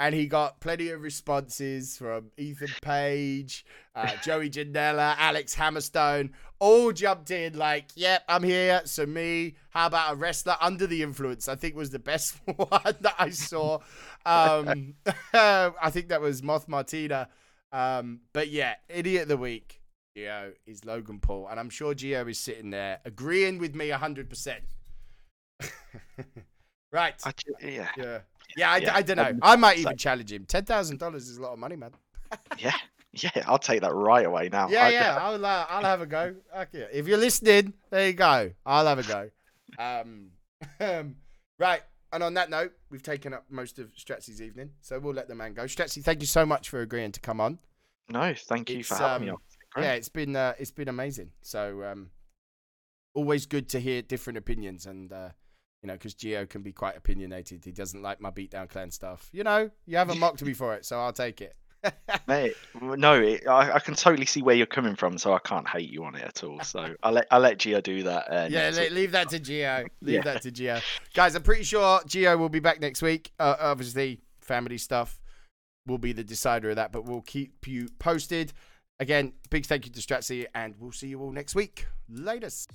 And he got plenty of responses from Ethan Page, uh, [laughs] Joey Janela, Alex Hammerstone, all jumped in like, "Yep, I'm here." So me, how about a wrestler under the influence? I think was the best [laughs] one that I saw. Um, [laughs] I think that was Moth Martina. Um, but yeah, idiot of the week, Gio is Logan Paul, and I'm sure Gio is sitting there agreeing with me hundred percent. Right. Yeah, Yeah. Yeah, I, Yeah, I don't know. um, I might so- even challenge him. Ten thousand dollars is a lot of money, man. [laughs] yeah, yeah. I'll take that right away now. Yeah, I- yeah. [laughs] I'll uh, I'll have a go. Okay. If you're listening, there you go. I'll have a go. Um, [laughs] um Right. And on that note, we've taken up most of Stretzy's evening, so we'll let the man go. Stretzy, thank you so much for agreeing to come on. No, thank you for It's, having me um, on. Great. Yeah, it's been uh, it's been amazing. So um, always good to hear different opinions, and uh, you know, because Geo can be quite opinionated. He doesn't like my beatdown clan stuff. You know, you haven't [laughs] mocked me for it, so I'll take it. [laughs] Mate, no, it, I, I can totally see where you're coming from, so I can't hate you on it at all. So [laughs] I'll let I'll let Gio do that. Uh, yeah, le- leave that to Geo. Leave Yeah. that to Geo. Guys, I'm pretty sure Geo will be back next week. Uh, obviously, family stuff will be the decider of that, but we'll keep you posted. Again, big thank you to Stratzy, and we'll see you all next week. Latest.